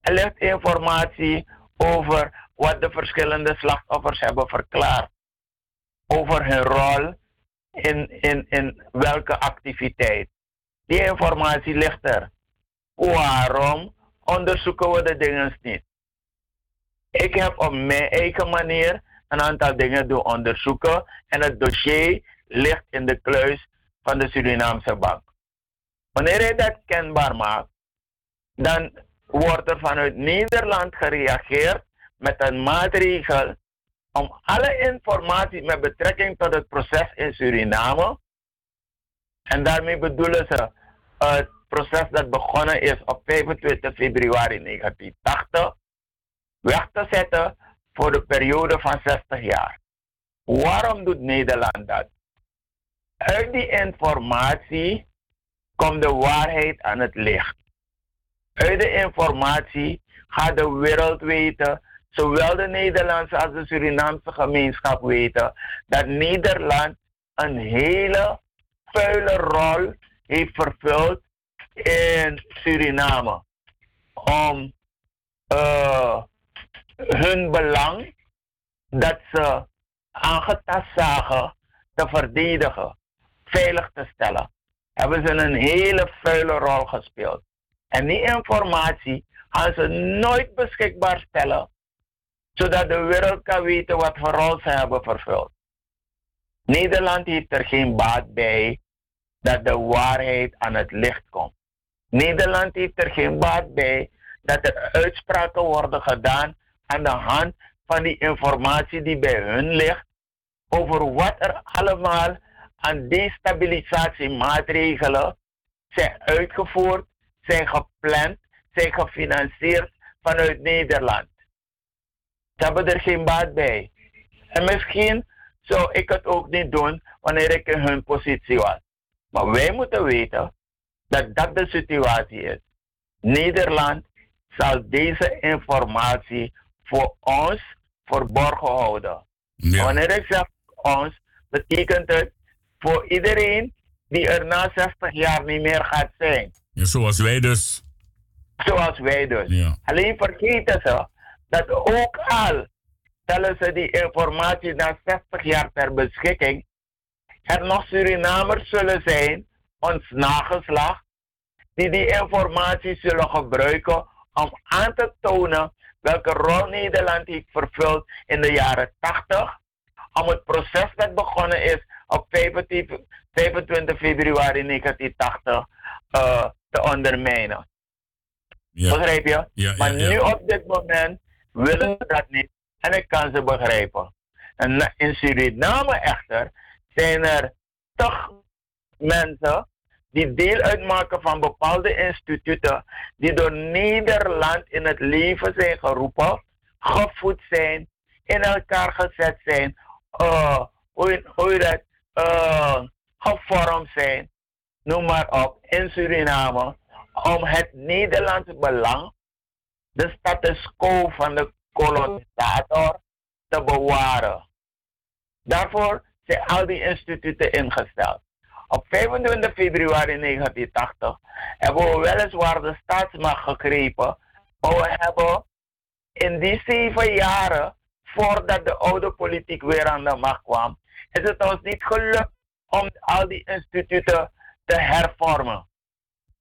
Er ligt informatie over wat de verschillende slachtoffers hebben verklaard. Over hun rol in, in, in welke activiteit. Die informatie ligt er. Waarom onderzoeken we de dingen niet? Ik heb op mijn eigen manier een aantal dingen doen onderzoeken en het dossier ligt in de kluis van de Surinaamse bank. Wanneer je dat kenbaar maakt, dan wordt er vanuit Nederland gereageerd met een maatregel om alle informatie met betrekking tot het proces in Suriname, en daarmee bedoelen ze het proces dat begonnen is op 25 februari 1980, weg te zetten voor de periode van 60 jaar. Waarom doet Nederland dat? Uit die informatie komt de waarheid aan het licht. Uit de informatie gaat de wereld weten, zowel de Nederlandse als de Surinaamse gemeenschap weten, dat Nederland een hele vuile rol heeft vervuld in Suriname. Om uh, hun belang dat ze aangetast zagen te verdedigen, veilig te stellen. Hebben ze een hele vuile rol gespeeld. En die informatie gaan ze nooit beschikbaar stellen, zodat de wereld kan weten wat voor rol ze hebben vervuld. Nederland heeft er geen baat bij dat de waarheid aan het licht komt. Nederland heeft er geen baat bij dat er uitspraken worden gedaan aan de hand van die informatie die bij hun ligt over wat er allemaal aan destabilisatiemaatregelen zijn uitgevoerd, zijn gepland, zijn gefinancierd vanuit Nederland. Ze hebben er geen baat bij. En misschien zou ik het ook niet doen wanneer ik in hun positie was. Maar wij moeten weten dat dat de situatie is. Nederland zal deze informatie voor ons verborgen houden. Wanneer ik zeg ons, betekent het voor iedereen die er na 60 jaar niet meer gaat zijn. Ja, zoals wij dus. Zoals wij dus. Ja. Alleen vergeten ze dat ook al stellen ze die informatie na 60 jaar ter beschikking, er nog Surinamers zullen zijn, ons nageslacht, die die informatie zullen gebruiken om aan te tonen welke rol Nederland heeft vervuld in de jaren 80, om het proces dat begonnen is op 25 februari 1980 uh, te ondermijnen. Ja. Begrijp je? Ja, maar nu op dit moment willen ze dat niet en ik kan ze begrijpen. En in Suriname echter zijn er toch mensen die deel uitmaken van bepaalde instituten die door Nederland in het leven zijn geroepen, gevoed zijn, in elkaar gezet zijn, uh, hoe, hoe dat, uh, gevormd zijn, noem maar op, in Suriname, om het Nederlandse belang, de status quo van de kolonisator, te bewaren. Daarvoor zijn al die instituten ingesteld. Op 25 februari 1980 hebben we weliswaar de staatsmacht gegrepen, maar we hebben in die zeven jaren, voordat de oude politiek weer aan de macht kwam, is het ons niet gelukt om al die instituten te hervormen.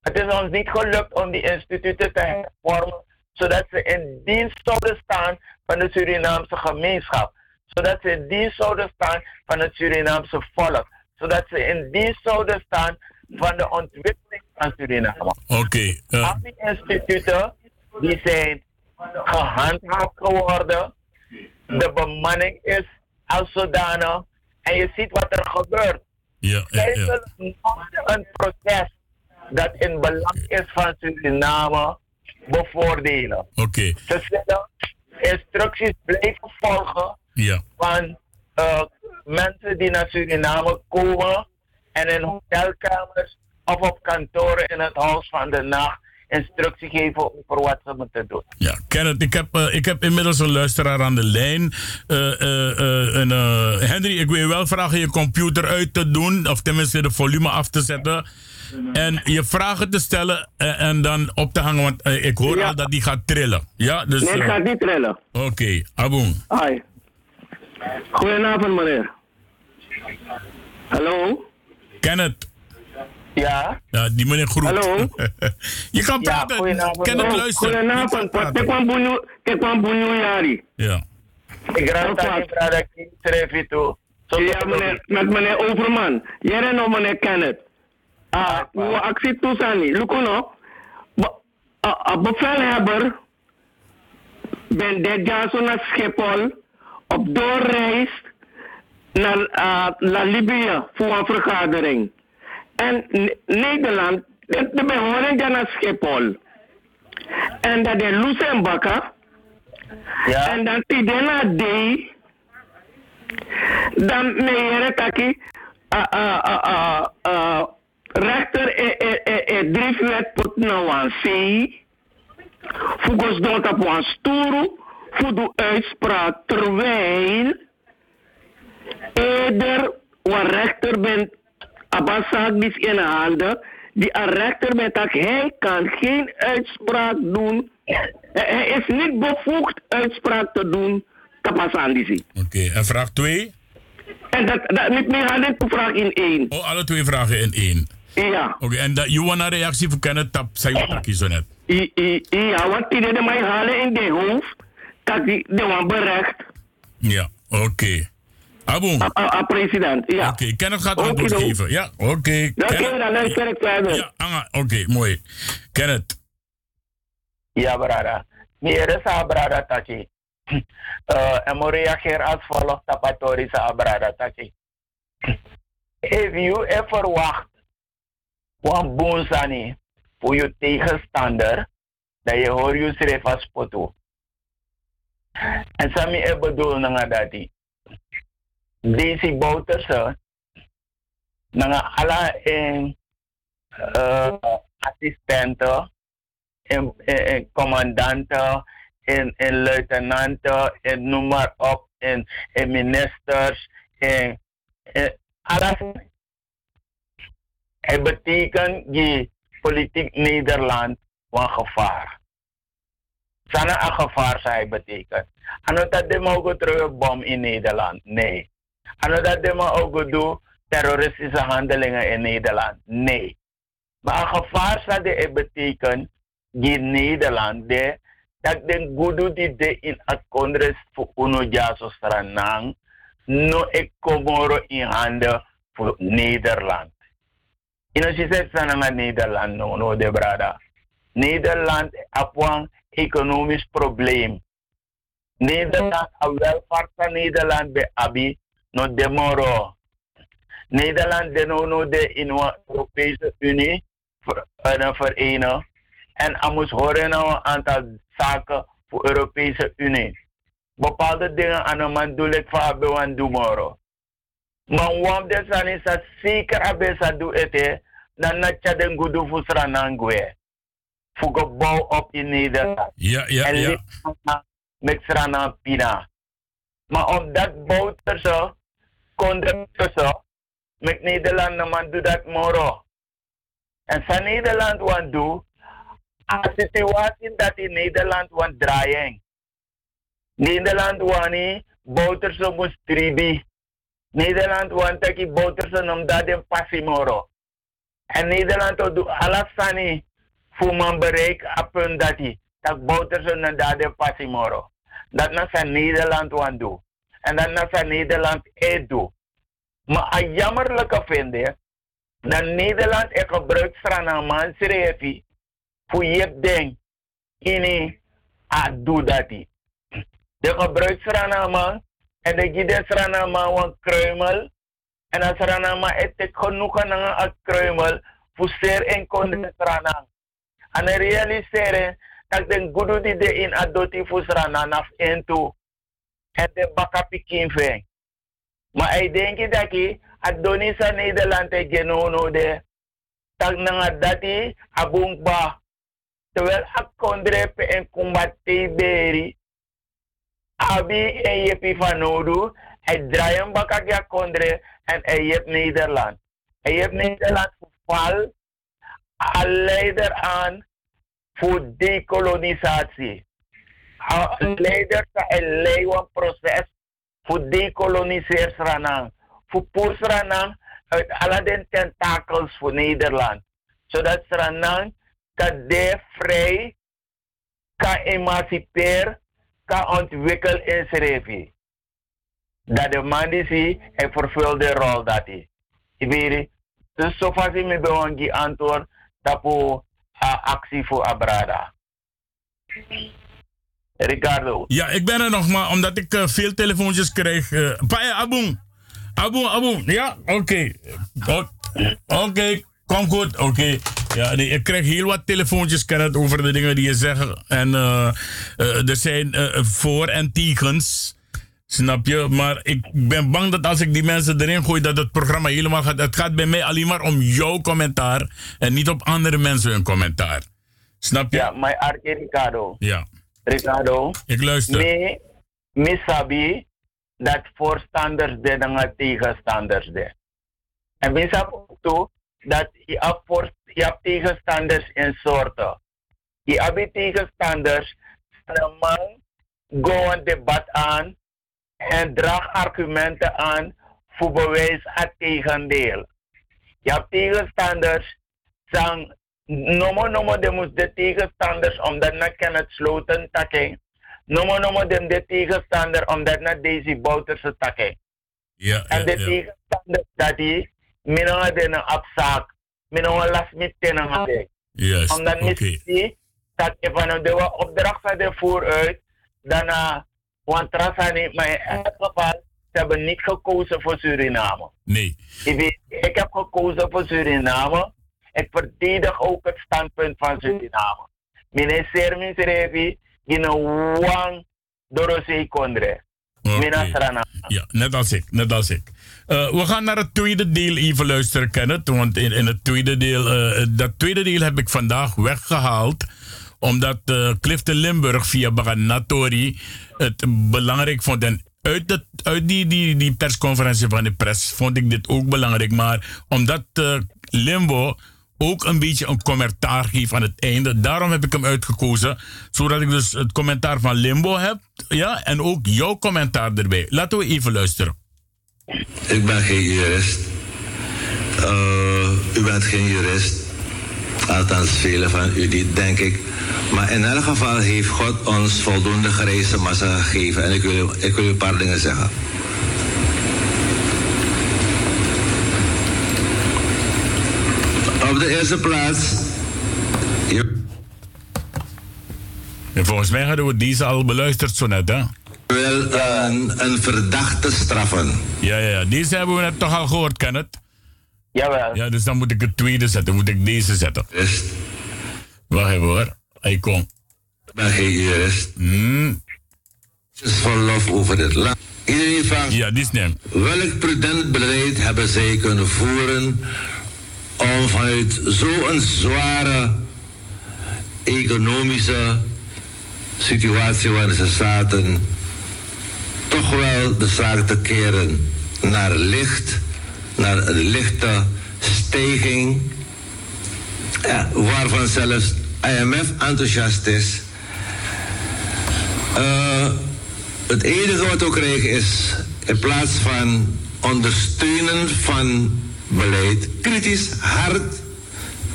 Het is ons niet gelukt om die instituten te hervormen zodat ze in dienst zouden staan van de Surinaamse gemeenschap. Zodat ze in dienst zouden staan van het Surinaamse volk. Zodat ze in dienst zouden staan van de ontwikkeling van Suriname. Oké. eh, Al die instituten die zijn gehandhaafd geworden. De bemanning is als zodanig. En je ziet wat er gebeurt. ja, ja, Zij ja. nooit een proces dat in belang is van Suriname bevoordelen. Oké. Ze zullen instructies blijven volgen Ja. van eh, mensen die naar Suriname komen en in hotelkamers of op kantoren in het Huis van de Nacht instructie geven over wat ze moeten doen. Ja, Kenneth, ik heb, eh, ik heb inmiddels een luisteraar aan de lijn. Eh, eh, eh, en, eh, Henry, ik wil je wel vragen je computer uit te doen, of tenminste de volume af te zetten. En je vragen te stellen en dan op te hangen, want ik hoor Ja. al dat die gaat trillen. Ja, dus. Nee, het gaat niet trillen. Oké, Aboen. Hi. Goedenavond, meneer. Hallo? Kenneth. Ja, Ja, die meneer Groet. Hallo? je kan Ja, praten. goedenavond. Kenneth, luister. Goedenavond. Je praten. kwam bunyu-. Ja. ik raad aan die schreef je toe. Ja, meneer, met meneer Overman. Jij nog meneer Kenneth. Ah, hoe actie toestaan Lukuno. Een bevelhebber ben dit jaar zo naar Schiphol op doorreis naar, uh, naar Libië voor een vergadering. En Nederland, de, de behoren daar naar Schiphol. En dat de Luxemburg, ja, en dan Tidena Day, dan meneer Taki, uh, uh, uh, uh, uh, rechter e, e driftwet put nou aan zee. Volgens dat op een stoel voor de uitspraak terwijl eerder een rechter bent, Abbasak is in handen, die een rechter bent dat hij kan geen uitspraak doen. Hij is niet bevoegd uitspraak te doen, Tapasandisi. Oké, en vraag twee? En dat, dat niet meer hadden te vraag in één. Oh, alle twee vragen in één. Ja, Oké, en dat je een reactie voor Kenneth Tap, zei je takkie zo net. Ja, want die de mij halen in de hoofd, dat die de wan berecht, Ja, oké. Aboen. a, a, a president. Ja. Oké, Kenneth gaat antwoord dan. geven. Ja, oké. Oké, Kenneth- dan luister ik verder. Ja, anga, oké, mooi. Kenneth. ja brada. Meer sa brada taki. Uh, en mo reageer als volgt tapatori sa brada taki. If you ever wacht wan boonsani voor je tegenstander, dat je hoor je schrijf als poto. En sami e bedoel nga dati. Deze bouterse, nga ala en uh, assistenten, en, en, en commandanten, en, en luitenanten, en noem maar op, en, en ministers, en, en alles. Het betekent die politiek Nederland een gevaar. Sana een gevaar zou het betekenen. Ano dat de terug bom in Nederland? Nee. Ano dat de mogen doen terroristische handelingen in Nederland? Nee. Maar een gevaar zou het betekenen die Nederland de dat den gudu di de in het congres voor uno jaso stranang no e komoro in handen voor Nederland. Ino si zet sana Nederland no no de brada. Nederland apwang economisch probleem. Nederland a welvaart van Nederland be abi no demoro. Nederland de no no de in de Europese Unie ver, verenigen. En er moest horen naar een aantal zaken voor de Europese Unie. Bepaalde dingen aan een man doe ik van Abewan Dumoro. Maar waarom de san is dat zeker Abesa doe het, dan na tja den gudu Sranangwe. Voor gebouw op in Nederland. Ja, ja, en ja. met Srana Pina. Maar omdat bouter zo, konden zo, met Nederland man doe dat moro. En sa Nederland want doen, a situatie dat in Nederland want draaien. Nederland wani bouter zo moest tribi. Nederland want taki bouter zo nom dat in passimoro. En Nederland doet alles sani voor man bereik a punt dat hij. dat Bouterse na dade pasimoro. Dat na sa Nederland wan doen. En dat na sa Nederland e doen. Maar een jammerlijke vind ik dat Nederland e gebruikt strana man serefi voor je ding ini a do dati. De gebruikt strana man en de gide strana man wan kruimel en als strana man et tek genoegen na een kruimel voor zeer en konde En realiseren dat de gudu die de in adoti voor strana naf into en de baka pikin veng. Maar ik denk dat ik adoni sa Nederland e genono de tak nanga dati abung ba terwijl ak kondre pe en kumbate beri abi en jepi vanodu hij draaien baka ja kondre en hij jep Nederland hij jep Nederland val a leider aan voor dekolonisatie a leider een leiwan proces voor dekoloniseer Sranang voor poer Sranang uit alle den tentakels voor Nederland. Zodat Sranang kan de vrij kan emancipeer kan ontwikkelen in Srevi. Dat de man die zie, hij vervult de rol dat hij. Iberi, dus zo fast ik me bewangi antwoord tapo uh, actie voor Abrada. Ricardo. Ja, ik ben er nog maar, omdat ik uh, veel telefoontjes krijg. Uh, Paya, Aboen. Aboen, Aboen. Ja, oké. Oké, kom goed. Oké. Ja, nee, ik krijg heel wat telefoontjes Kenneth, over de dingen die je zegt. En uh, er zijn voor- en tegens. Snap je? Maar ik ben bang dat als ik die mensen erin gooi, dat het programma helemaal gaat. Het gaat bij mij alleen maar om jouw commentaar en niet op andere mensen hun commentaar. Snap je? Ja, mijn Arke Ricardo. Ja. Ricardo. Ik luister. Me, me sabi dat voorstanders de dan tegenstanders de. En we sabi ook toe dat je hebt, voor, je hebt tegenstanders in soorten. Je hebt tegenstanders, een man go een debat aan en draag argumenten aan voor bewijs het tegendeel. Je hebt tegenstanders, zeggen, nomo nomo de moest de tegenstanders omdat na kan het sloten takken. Nomo nomo de de tegenstander omdat na deze bouterse takken. Ja, en de ja. tegenstander dat die minanga de na afzaak, minanga last met tenanga de. Yes, Omdat okay. dat van de opdracht van de vooruit, daarna, want Trasani, maar in elk geval, ze hebben niet gekozen voor Suriname. Nee. Ik, ik heb gekozen voor Suriname. Ik verdedig ook het standpunt van Suriname. Meneer Sermin Serevi, in een wang Dorosei Kondre. Ja, net als ik, net als ik. Uh, we gaan naar het tweede deel even luisteren, Kenneth. Want in, in het tweede deel, uh, dat tweede deel heb ik vandaag weggehaald. Omdat uh, Clifton Limburg via Baganatori het belangrijk vond. En uit, de, uit die, die, die persconferentie van de pers vond ik dit ook belangrijk. Maar omdat Limbo ook een beetje een commentaar geeft aan het einde. Daarom heb ik hem uitgekozen. Zodat ik dus het commentaar van Limbo heb. Ja, en ook jouw commentaar erbij. Laten we even luisteren. Ik ben geen jurist. Uh, u bent geen jurist. Althans, velen van u niet, denk ik. Maar in elk geval heeft God ons voldoende grijze massa gegeven. En ik wil, ik wil u een paar dingen zeggen. Op de eerste plaats. En volgens mij hadden we deze al beluisterd zo net, hè? wil een, een verdachte straffen. Ja, ja, ja. Deze hebben we net toch al gehoord, Kenneth? Jawel. Ja, dus dan moet ik het tweede zetten. Moet ik deze zetten. Jurist. Wacht even hoor. Hij komt. Ik ben geen jurist. Hmm. is lof over dit land. Iedereen vraagt... Ja, die is neem. Welk prudent beleid hebben zij kunnen voeren om vanuit zo'n zware economische situatie waarin ze zaten, toch wel de zaak te keren naar licht, naar een lichte stijging, ja, waarvan zelfs IMF enthousiast is. Uh, het enige wat we krijgen is, in plaats van ondersteunen van beleid, kritisch, hard,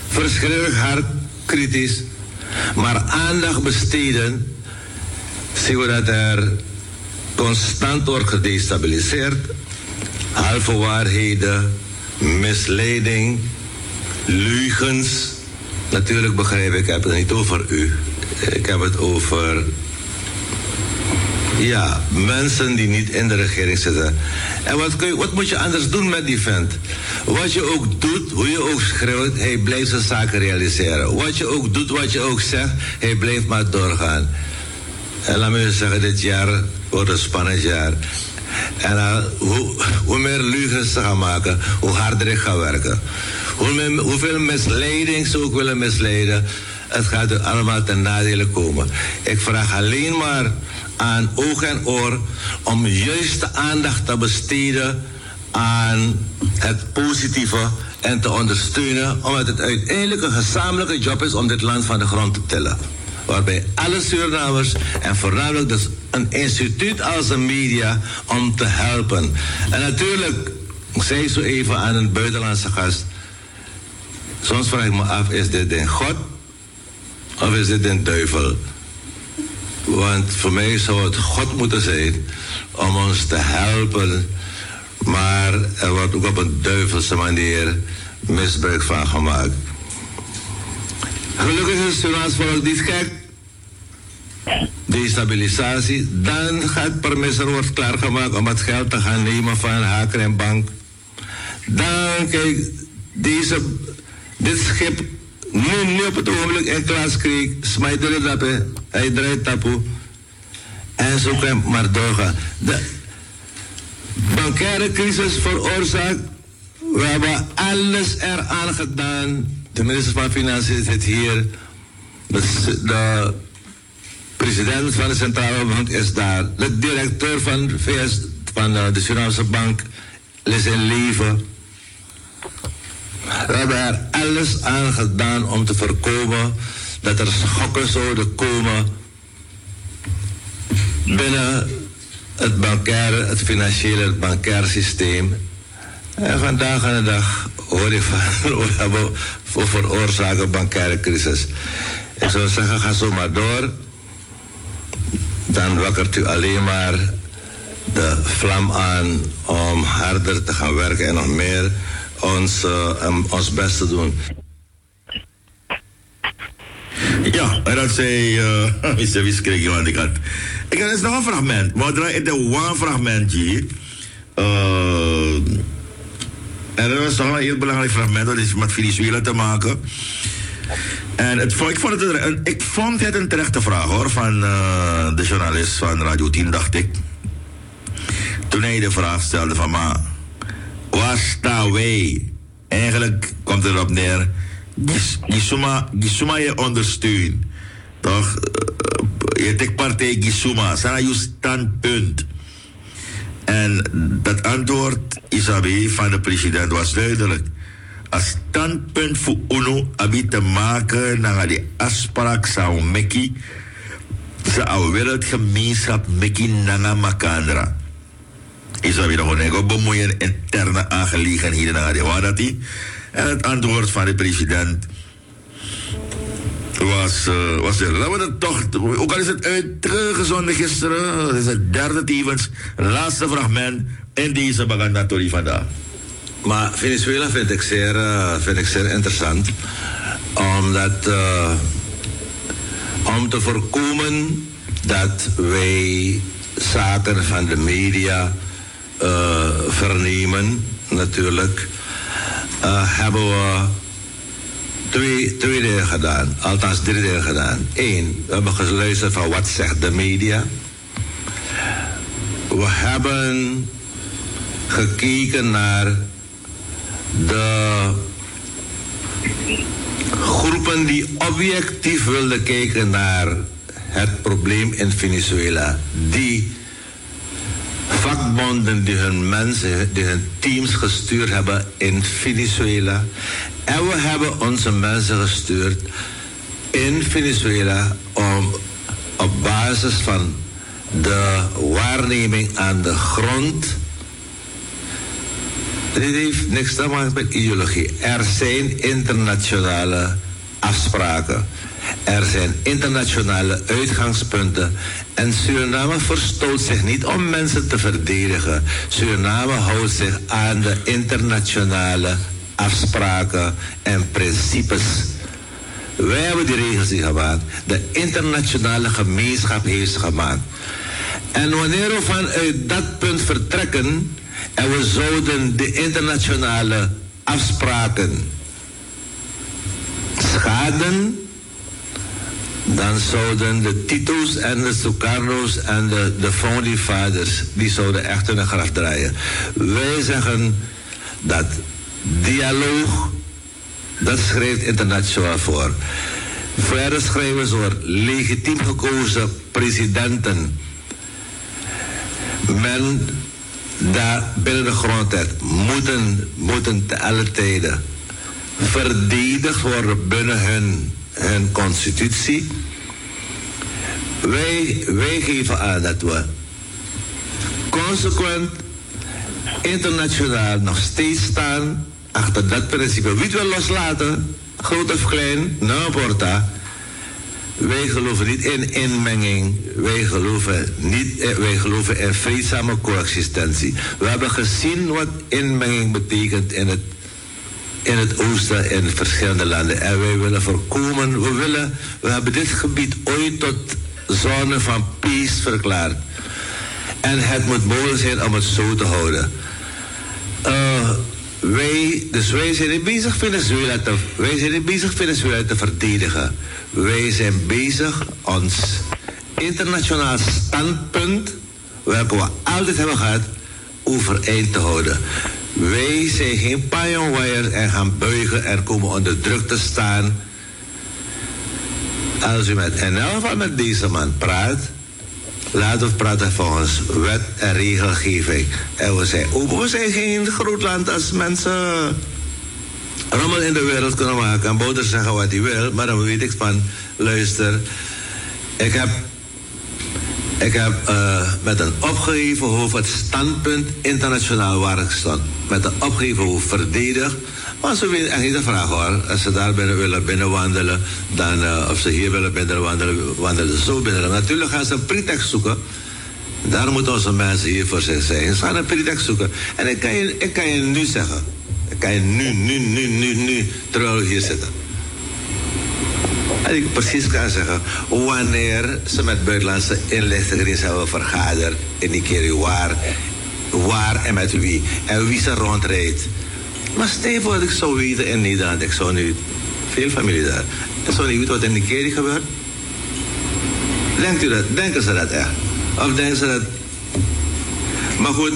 verschrikkelijk hard, kritisch, Maar aandacht besteden, zien we dat er constant wordt gedestabiliseerd. Halve waarheden, misleiding, leugens. Natuurlijk begrijp ik, ik heb het niet over u. Ik heb het over ja, mensen die niet in de regering zitten. En wat, kun je, wat moet je anders doen met die vent? Wat je ook doet, hoe je ook schreeuwt, hij blijft zijn zaken realiseren. Wat je ook doet, wat je ook zegt, hij blijft maar doorgaan. En laat me zeggen, dit jaar wordt een spannend jaar. En uh, hoe, meer leugens ze gaan maken, hoe harder ik ga werken. Hoe hoeveel misleiding ze ook willen misleiden, het gaat er allemaal ten nadele komen. Ik vraag alleen maar aan oog en oor om juist de aandacht te besteden aan het positieve en te ondersteunen, omdat het uiteindelijk een gezamenlijke job is om dit land van de grond te tillen. Waarbij alle Surinamers en voornamelijk dus een instituut als de media om te helpen. En natuurlijk, ik zei zo even aan een buitenlandse gast, soms vraag ik me af, is dit een God of is dit een duivel? Want voor mij zou het God moeten zijn om ons te helpen. Maar er wordt ook op een duivelse manier misbruik van gemaakt. Gelukkig is het volk niet gek. Destabilisatie. Dan gaat permisser wordt klaargemaakt om het geld te gaan nemen van Haker en Bank. Dan, kijk, deze, dit schip nu, nu op het ogenblik in klas kreeg, smijt er het op, hij draait tapu. En zo kan maar doorgaan. De bankaire crisis veroorzaakt, we hebben alles eraan gedaan. De minister van Financiën zit hier. De, president van de Centrale Bank is daar. De directeur van, VS, van de Surinaamse Bank is in leven. We hebben er alles aan gedaan om te voorkomen dat er schokken zouden komen binnen het bankaire, het financiële, het bankaire systeem. En vandaag aan de dag we hebben veroorzaken bankaire crisis. Ik zou zeggen, ga zo maar door. Dan wakkert u alleen maar de vlam aan om harder te gaan werken en nog meer ons, uh, ons best te doen. Ja, en dat zei Mr. Wiskrik aan de kant. Ik heb nog een fragment. Maar ik de one fragmentje. Uh, en dat was toch een heel belangrijk fragment. Dat is met Venezuela te maken. En het, ik, vond het een, ik vond het een terechte vraag hoor. Van uh, de journalist van Radio 10, dacht ik. Toen hij de vraag stelde van... Maar, waar staan wij? Eigenlijk komt het erop neer. Gisuma, Gisuma je ondersteunt. Toch? Je tek partij Gisuma. Sana je standpunt. En dat antwoord, Isabi, van de president was duidelijk. Als standpunt voor UNO heb te maken naar die afspraak zou Mekki. Ze wereldgemeenschap Mekki Nanga Makandra is er weer gewoon bemoeien interne aangelegenheden de. En het antwoord van de president was, uh, was er. Laten we toch, ook al is het uitgezonden gisteren, het is het derde tevens, laatste fragment in deze Bagandatory vandaag. Maar Venezuela vind ik zeer, uh, vind ik zeer interessant, omdat uh, om te voorkomen dat wij zaken van de media vernemen, natuurlijk, hebben we twee, twee dingen gedaan. Althans, drie dingen gedaan. Eén, we hebben geluisterd van wat zegt de media. We hebben gekeken naar de groepen die objectief wilden kijken naar het probleem in Venezuela. Die vakbonden die hun mensen, die hun teams gestuurd hebben in Venezuela. En we hebben onze mensen gestuurd in Venezuela om op basis van de waarneming aan de grond. Dit heeft niks te maken met ideologie. Er zijn internationale afspraken. Er zijn internationale uitgangspunten en Suriname verstoot zich niet om mensen te verdedigen. Suriname houdt zich aan de internationale afspraken en principes. Wij hebben die regels niet gemaakt. De internationale gemeenschap heeft ze gemaakt. En wanneer we vanuit dat punt vertrekken en we zouden de internationale afspraken schaden, dan zouden de Tito's en de Sukarno's en de, de founding fathers, die zouden echt hun graf draaien. Wij zeggen dat dialoog, dat schrijft internationaal voor. Verder schrijven ze voor legitiem gekozen presidenten. Men daar binnen de grondwet moeten, moeten te alle tijden verdedigd worden binnen hun, hun constitutie. Wij, wij geven aan dat we consequent internationaal nog steeds staan achter dat principe. Wie het wil loslaten, groot of klein, nou porta. Wij geloven niet in inmenging. Wij geloven, niet, eh, wij geloven in vreedzame coexistentie. We hebben gezien wat inmenging betekent in het, in het oosten in verschillende landen. En wij willen voorkomen, we, willen, we hebben dit gebied ooit tot zone van peace verklaard. En het moet mogelijk zijn om het zo te houden. Uh, wij, dus wij zijn niet bezig Venezuela te, wij zijn niet bezig Venezuela te verdedigen. Wij zijn bezig ons internationaal standpunt, welke we altijd hebben gehad, overeind te houden. Wij zijn geen pioneers en gaan buigen en komen onder druk te staan. Als u met elk geval met deze man praat, laten we praten volgens wet en regelgeving. En we zijn open. We zijn geen groot land als mensen rommel in de wereld kunnen maken. En Bouter zeggen wat hij wil, maar dan weet ik van, luister, ik heb, ik heb uh, met een opgeheven hoofd het standpunt internationaal waar ik stond. Met een opgeheven hoofd verdedigd. Maar ze weten echt niet de vraag hoor. Als ze daar binnen willen binnenwandelen, dan, uh, of ze hier willen binnenwandelen, wandelen ze zo binnen. Natuurlijk gaan ze een pretext zoeken. Daar moeten onze mensen hier voor zich zijn. Ze gaan een pretext zoeken. En ik kan je, ik kan je nu zeggen. Ik kan je nu, nu, nu, nu, nu, terwijl we hier zitten. En ik precies kan zeggen, wanneer ze met buitenlandse inlichtingendienst hebben vergaderd in die keer waar, waar en met wie. En wie ze rondrijdt. Maar dat ik zou weten in Nederland, ik zou nu veel familie daar. Ik zou niet weten wat in Nigeria gebeurt. Denkt u dat? Denken ze dat echt? Of denken ze dat... Maar goed,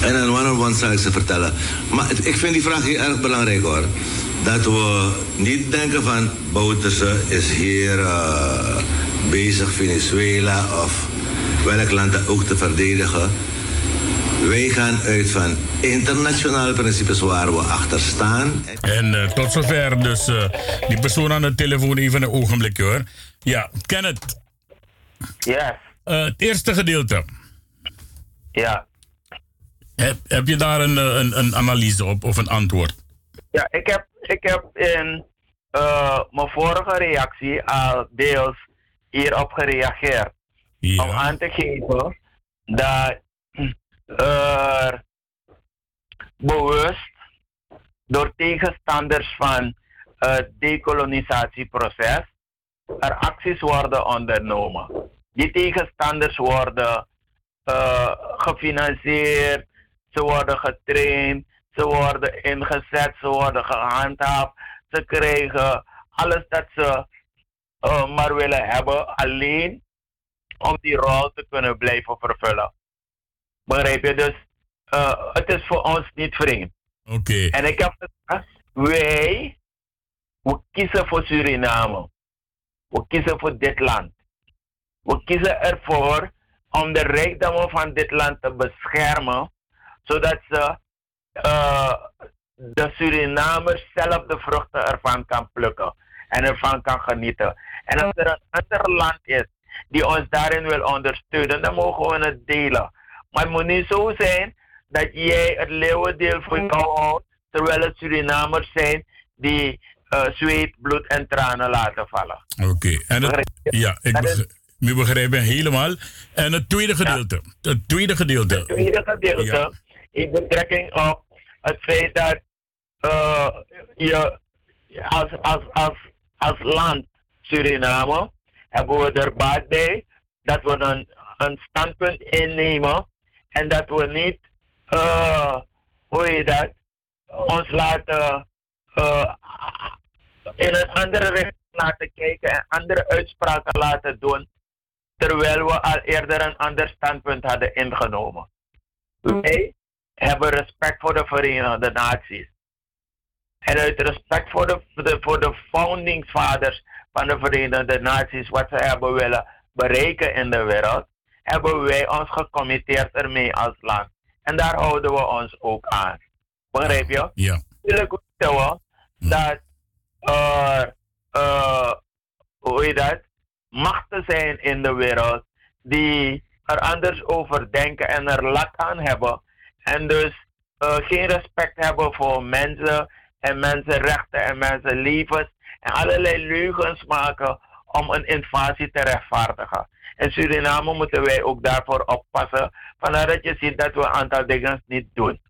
en dan one-on-one zal ik ze vertellen. Maar ik vind die vraag heel erg belangrijk hoor. Dat we niet denken van Bouterse is hier uh, bezig Venezuela of welk land ook te verdedigen. Wij gaan uit van internationale principes waar we achter staan. En uh, tot zover dus uh, die persoon aan de telefoon even een ogenblik hoor. Ja, Kenneth. Ja. Uh, het eerste gedeelte. Ja. Heb, heb je daar een, een, een analyse op of een antwoord? Ja, ik heb, ik heb in mijn vorige reactie al deels hierop gereageerd. Ja. Om aan te geven dat er bewust door tegenstanders van het decolonisatieproces er acties worden ondernomen. Die tegenstanders worden uh, gefinancierd, ze worden getraind, ze worden ingezet, ze worden gehandhaafd, ze krijgen alles dat ze uh, maar willen hebben, alleen om die rol te kunnen blijven vervullen. Begrijp je? Dus uh, het is voor ons niet vreemd. Oké. Okay. En ik heb gezegd, wij, we kiezen voor Suriname. We kiezen voor dit land. We kiezen ervoor om de rijkdommen van dit land te beschermen, zodat ze uh, de Surinamers zelf de vruchten ervan kan plukken en ervan kan genieten. En als er een ander land is die ons daarin wil ondersteunen, dan mogen we het delen. Maar het moet niet zo zijn dat jij het leeuwendeel voor jou houdt, terwijl het Surinamers zijn die eh, zweet, bloed en tranen laten vallen. Oké, en het, ja, ik begrijp, nu begrijp ik helemaal. En het tweede gedeelte. Het tweede gedeelte. Het tweede gedeelte Ja. in betrekking op het feit dat eh, je als, als, als, als land Suriname hebben we er baat bij dat we een, een standpunt innemen en dat we niet, eh, hoe je dat, ons laten eh, in een andere richting laten kijken en andere uitspraken laten doen terwijl we al eerder een ander standpunt hadden ingenomen. Wij hebben respect voor de Verenigde Naties. En uit respect voor de, voor de, voor de foundingsvaders van de Verenigde Naties, wat ze hebben willen bereiken in de wereld, hebben wij ons gecommitteerd ermee als land. En daar houden we ons ook aan. Begrijp je? Ja. Natuurlijk weten we dat er, eh, hoe je dat, machten zijn in de wereld die er anders over denken en er lak aan hebben. En dus eh, geen respect hebben voor mensen en mensenrechten en mensenlevens. En allerlei leugens maken om een invasie te rechtvaardigen. In Suriname moeten wij ook daarvoor oppassen. Vandaar dat je ziet dat we een aantal dingen niet doen.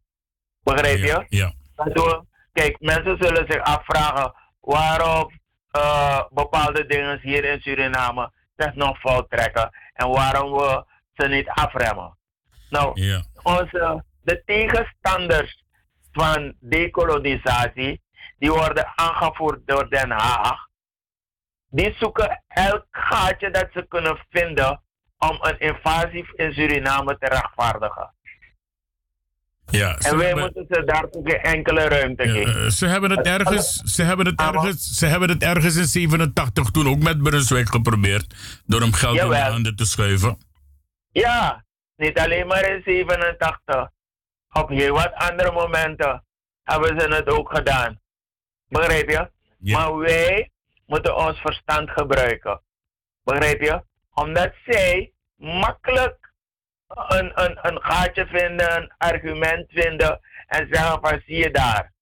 Begrijp je? Ja. Dat we- kijk, mensen zullen zich afvragen waarom eh, bepaalde dingen hier in Suriname zich nog voltrekken en waarom we ze niet afremmen. Nou, Ja. onze, de tegenstanders van dekolonisatie, die worden aangevoerd door Den Haag, die zoeken elk gaatje dat ze kunnen vinden om een invasie in Suriname te rechtvaardigen. Ja, En wij hebben- moeten ze daartoe geen enkele ruimte geven. Eh, ze hebben het ergens, ze hebben het ergens, ze hebben het ergens in 87 toen ook met Brunswijk geprobeerd. Door hem geld in de Jawel. handen te schuiven. Ja, niet alleen maar in 87. Op heel wat andere momenten hebben ze het ook gedaan. Begrijp je? Maar wij moeten ons verstand gebruiken. Begrijp je? Omdat zij makkelijk een, een, een gaatje vinden, een argument vinden en zeggen van zie je daar.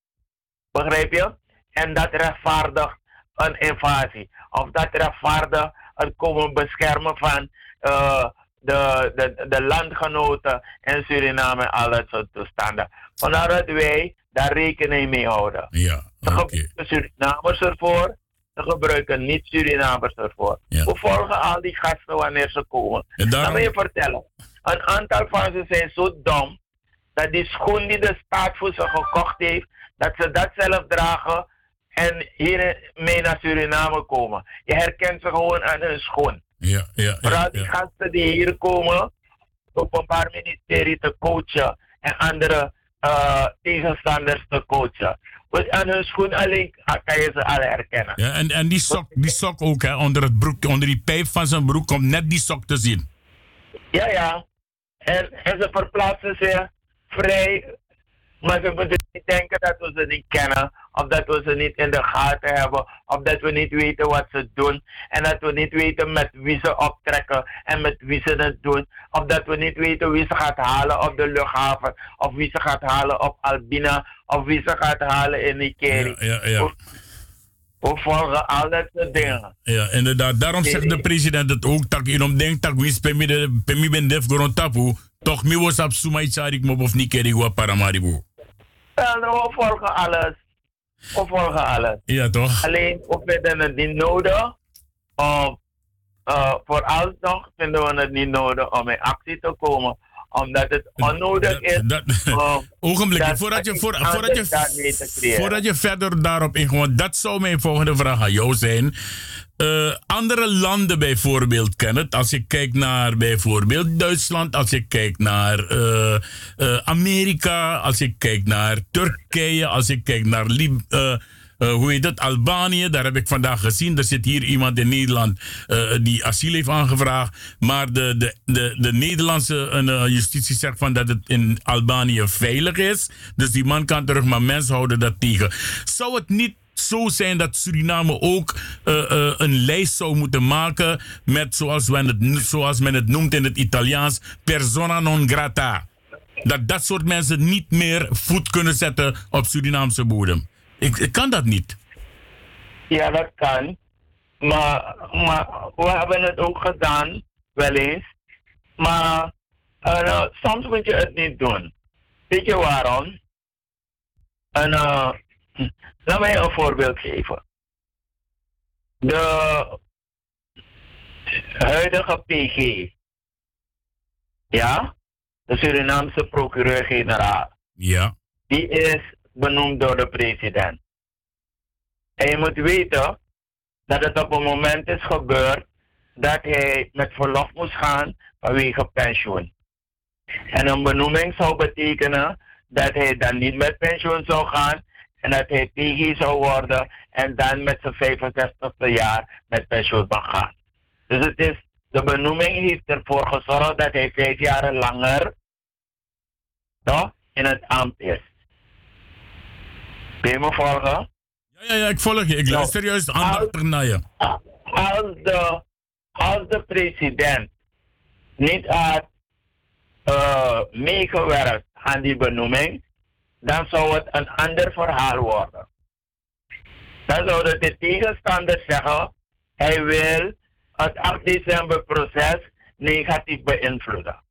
Begrijp je? En dat rechtvaardigt een invasie. Of dat rechtvaardigt het komen beschermen van eh, de, de, de landgenoten in Suriname en al dat soort toestanden. Vandaar dat wij daar rekening mee houden. Ja, Ze gebruiken Surinamers ervoor, ze gebruiken niet-Surinamers ervoor. We volgen al die gasten wanneer ze komen. En daarom- Laat me je vertellen. Een aantal van ze zijn zo dom dat die schoen die de staat voor ze gekocht heeft, dat ze dat zelf dragen en hier mee naar Suriname komen. Je herkent ze gewoon aan hun schoen. Ja, ja, Vooral die gasten die hier komen, openbaar ministerie te coachen en andere eh, tegenstanders te coachen. Dus aan hun schoen alleen kan je ze al herkennen. Ja, en, en die sok, die sok ook, hè, onder, het broek, onder die pijp van zijn broek komt net die sok te zien. Ja, ja. En, en ze verplaatsen zich vrij. Maar ze moeten niet denken dat we ze niet kennen. Of dat we ze niet in de gaten hebben. Of dat we niet weten wat ze doen. En dat we niet weten met wie ze optrekken. En met wie ze het doen. Of dat we niet weten wie ze gaat halen op de luchthaven. Of wie ze gaat halen op Albina. Of wie ze gaat halen in Nikeri. Ja, ja. We volgen al dat soort dingen. Ja, inderdaad. Daarom zegt de president het ook. Tak inom denk tak wins pemi de pemi ben def tapu. Toch mi was op suma itsarik mob of niet keri wa paramaribo. En we volgen alles. We volgen alles. Ja, toch? Alleen, we vinden het niet nodig om, uh, vooralsnog vinden we het niet nodig om in actie te komen. Omdat het onnodig is om Ogenblik, dat voordat je, voor, voordat, je, te creëren. voordat je verder daarop ingaat, dat zou mijn volgende vraag aan jou zijn. Eh, andere landen bijvoorbeeld, Kenneth, als je kijkt naar bijvoorbeeld Duitsland, als je kijkt naar eh, eh, Amerika, als je kijkt naar Turkije, als je kijkt naar Lib hoe heet het, Albanië, daar heb ik vandaag gezien. Er zit hier iemand in Nederland die asiel heeft aangevraagd. Maar de, de, de, de Nederlandse justitie zegt van dat het in Albanië veilig is. Dus die man kan terug, maar mensen houden dat tegen. Zou het niet zo zijn dat Suriname ook eh, eh, een lijst zou moeten maken met, zoals men, het, zoals men het noemt in het Italiaans, persona non grata. Dat dat soort mensen niet meer voet kunnen zetten op Surinaamse bodem. Ik, ik kan dat niet. Ja, dat kan. Maar, maar we hebben het ook gedaan, wel eens. Maar uh, soms moet je het niet doen. Weet je waarom? En uh, laat mij een voorbeeld geven. De huidige PG, ja, de Surinaamse procureur-generaal, Ja. die is benoemd door de president. En je moet weten dat het op een moment is gebeurd dat hij met verlof moest gaan vanwege pensioen. En een benoeming zou betekenen dat hij dan niet met pensioen zou gaan en dat hij PG zou worden en dan met zijn 65ste jaar met pensioen mag gaan. Dus het is, de benoeming heeft ervoor gezorgd dat hij vijf jaar langer toch, in het ambt is. Ben je me volgen? Ja, ja, ja, ik volg je. Ik luister juist aandachtig naar je. Als de, als de president niet had uh, meegewerkt aan die benoeming, dan zou het een ander verhaal worden. Dan zouden de tegenstanders zeggen, hij wil het 8 december proces negatief beïnvloeden.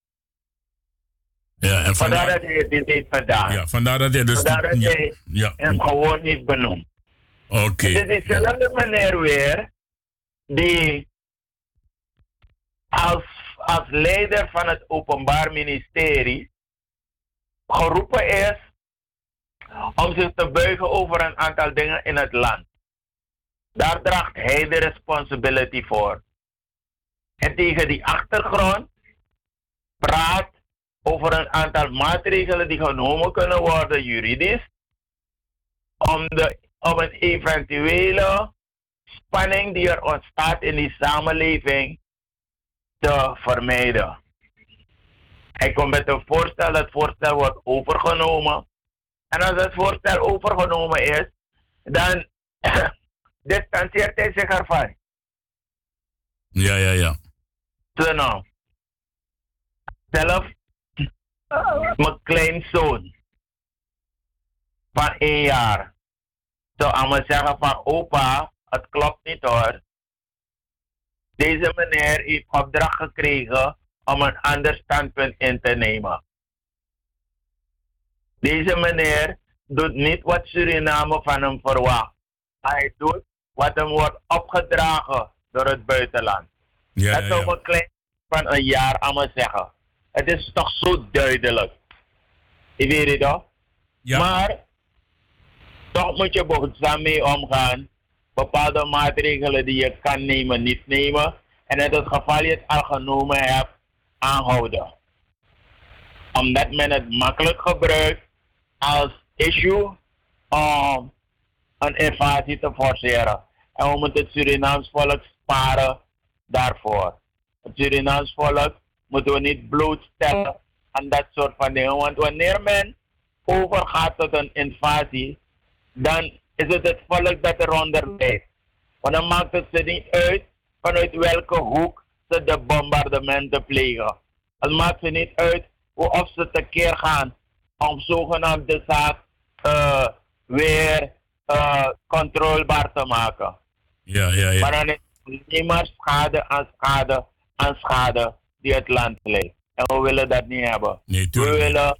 Ja, en Vandaar vandaar, dat hij dit heeft gedaan. ja, vandaar dat hij dus... Vandaar dat ja, hij ja. hem gewoon niet benoemd. Oké. Het is dezelfde meneer weer die als, als leider van het Openbaar Ministerie geroepen is om zich te buigen over een aantal dingen in het land. Daar draagt hij de responsibility voor. En tegen die achtergrond praat over een aantal maatregelen die genomen kunnen worden juridisch om, de, om een eventuele spanning die er ontstaat in die samenleving te vermijden. Hij komt met een voorstel, dat voorstel wordt overgenomen. En als het voorstel overgenomen is, dan distancieert hij zich ervan. Ja, ja, ja. Zo nou. Zelf, mijn kleinzoon van één jaar. Zo aan me zeggen van opa, het klopt niet hoor. Deze meneer heeft opdracht gekregen om een ander standpunt in te nemen. Deze meneer doet niet wat Suriname van hem verwacht. Hij doet wat hem wordt opgedragen door het buitenland. Ja, dat zou ja. mijn klein van een jaar me zeggen. Het is toch zo duidelijk. Je weet het toch? Ja. Maar toch moet je behoedzaam mee omgaan. Bepaalde maatregelen die je kan nemen, niet nemen. En in het geval je het al genomen hebt, aanhouden. Omdat men het makkelijk gebruikt als issue om een invasie te forceren. En we moeten het Surinaams volk sparen daarvoor. Het Surinaams volk moeten we niet blootstellen aan dat soort van dingen. Want wanneer men overgaat tot een invasie, dan is het het volk dat eronder blijft. Want dan maakt het ze niet uit vanuit welke hoek ze de bombardementen plegen. Het maakt ze niet uit hoe of ze tekeer gaan om zogenaamd de zaak eh, weer uh, controlebaar te maken. Ja, ja, ja. Maar dan is het niet maar schade aan schade aan schade die het land leidt. En we willen dat niet hebben. Nee, We willen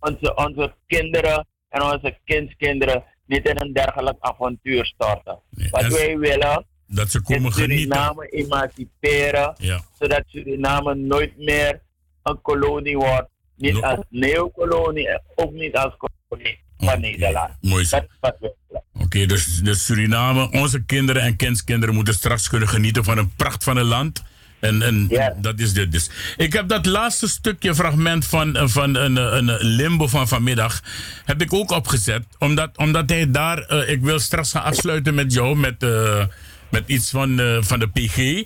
onze, onze kinderen en onze kindskinderen niet in een dergelijk avontuur storten. Nee, Wat wij willen Dat ze is komen. Suriname emanciperen, Ja. zodat Suriname nooit meer een kolonie wordt. Niet No- als neokolonie en ook niet als kolonie van Oké, Nederland. Mooi zo. Oké, dus, dus Suriname, onze kinderen en kindskinderen moeten straks kunnen genieten van een pracht van een land. En, en dat is dit dus. Ik heb dat laatste stukje fragment van, eh, van een, eh, een limbo van vanmiddag. Heb ik ook opgezet. Omdat, omdat hij daar. eh, ik wil straks gaan afsluiten met jou. Met, eh, met iets van, eh, van de PG.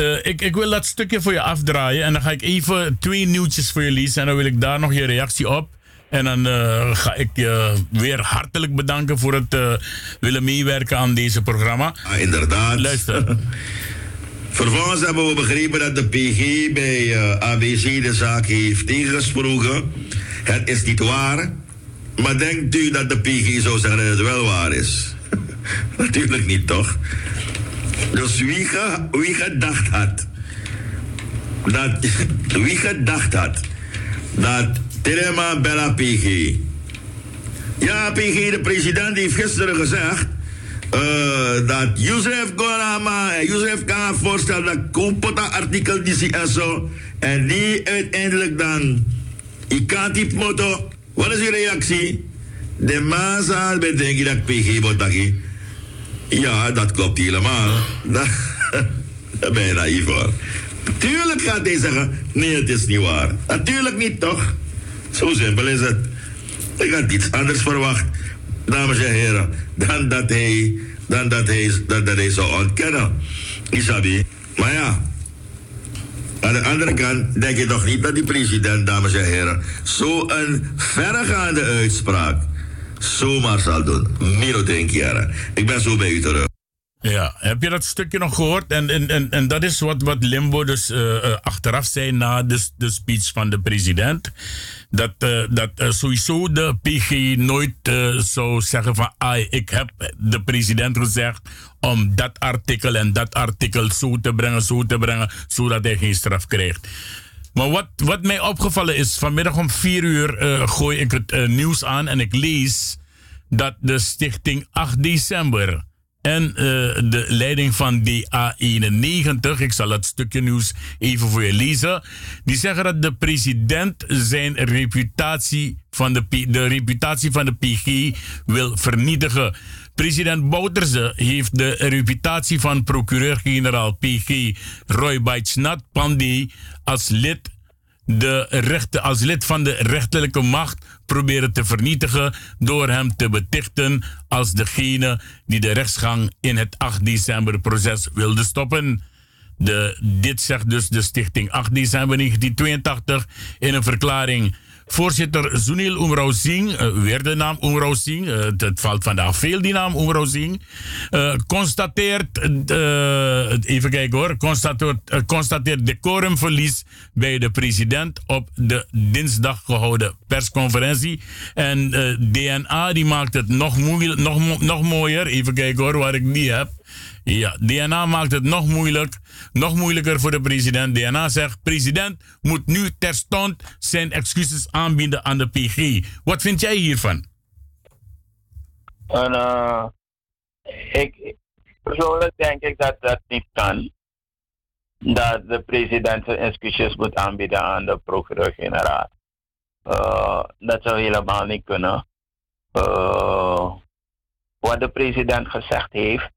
Eh, ik, ik wil dat stukje voor je afdraaien. En dan ga ik even twee nieuwtjes voor je lezen. En dan wil ik daar nog je reactie op. En dan eh, ga ik je weer hartelijk bedanken voor het eh, willen meewerken aan deze programma. Ah, inderdaad. Luister. Vervolgens hebben we begrepen dat de PG bij ABC de zaak heeft tegengesproken. Het is niet waar. Maar denkt u dat de PG zou zeggen dat het wel waar is? Natuurlijk niet, toch? Dus wie, ge, wie gedacht had dat wie gedacht had dat Telema Bella PG. Ja, PG, de president heeft gisteren gezegd uh, dat Youssef Gorama en Youssef kan voorstellen dat kompota artikel die en zo en die uiteindelijk dan ik kan die moto. Wat is uw reactie? De massa bedenken dat PG botaki. Ja, dat klopt helemaal. Daar ben je naïef hoor. Tuurlijk gaat hij zeggen, nee het is niet waar. Natuurlijk niet toch? Zo simpel is het. Ik had iets anders verwacht, dames en heren, dan dat hij, dan dat hij, dat, dat hij zou ontkennen. Isabi. Maar ja, aan de andere kant denk je toch niet dat die president, dames en heren, zo'n verregaande uitspraak zomaar zal doen. Miro denk jaren. Ik ben zo bij u terug. Ja, heb je dat stukje nog gehoord? En, en, en, dat is wat, wat Limbo dus uh, uh, achteraf zei na de, de speech van de president. Dat, uh, dat sowieso de PG nooit zou zeggen van... Ah, ik heb de president gezegd om dat artikel en dat artikel zo te brengen, zo te brengen... zodat hij geen straf krijgt. Maar wat, wat mij opgevallen is, vanmiddag om vier uur gooi ik het nieuws aan en ik lees dat de stichting 8 december en uh, de leiding van die A91, ik zal het stukje nieuws even voor je lezen. Die zeggen dat de president zijn reputatie van de, de reputatie van de PG wil vernietigen. President Bouterse heeft de reputatie van procureur-generaal PG Roy Baitsnat Pandi als lid de rechten, als lid van de rechterlijke macht proberen te vernietigen door hem te betichten als degene die de rechtsgang in het 8 december proces wilde stoppen. De, dit zegt dus de stichting 8 december 1982 in een verklaring Voorzitter Zunil Umrao Singh, uh, weer de naam Umrao Singh, uh, het valt vandaag veel die naam Umrao Singh, uh, constateert, even kijken hoor, constateert, constateert decorumverlies bij de president op de dinsdag gehouden persconferentie. En DNA die maakt het nog, nog, nog mooier, even kijken hoor, waar ik die heb. Ja, DNA maakt het nog, moeilijk, nog moeilijker voor de president. DNA zegt, president moet nu terstond zijn excuses aanbieden aan de PG. Wat vind jij hiervan? En, uh, ik, persoonlijk denk ik dat dat niet kan. Dat de president zijn excuses moet aanbieden aan de procureur-generaal. Uh, dat zou helemaal niet kunnen. Uh, wat de president gezegd heeft,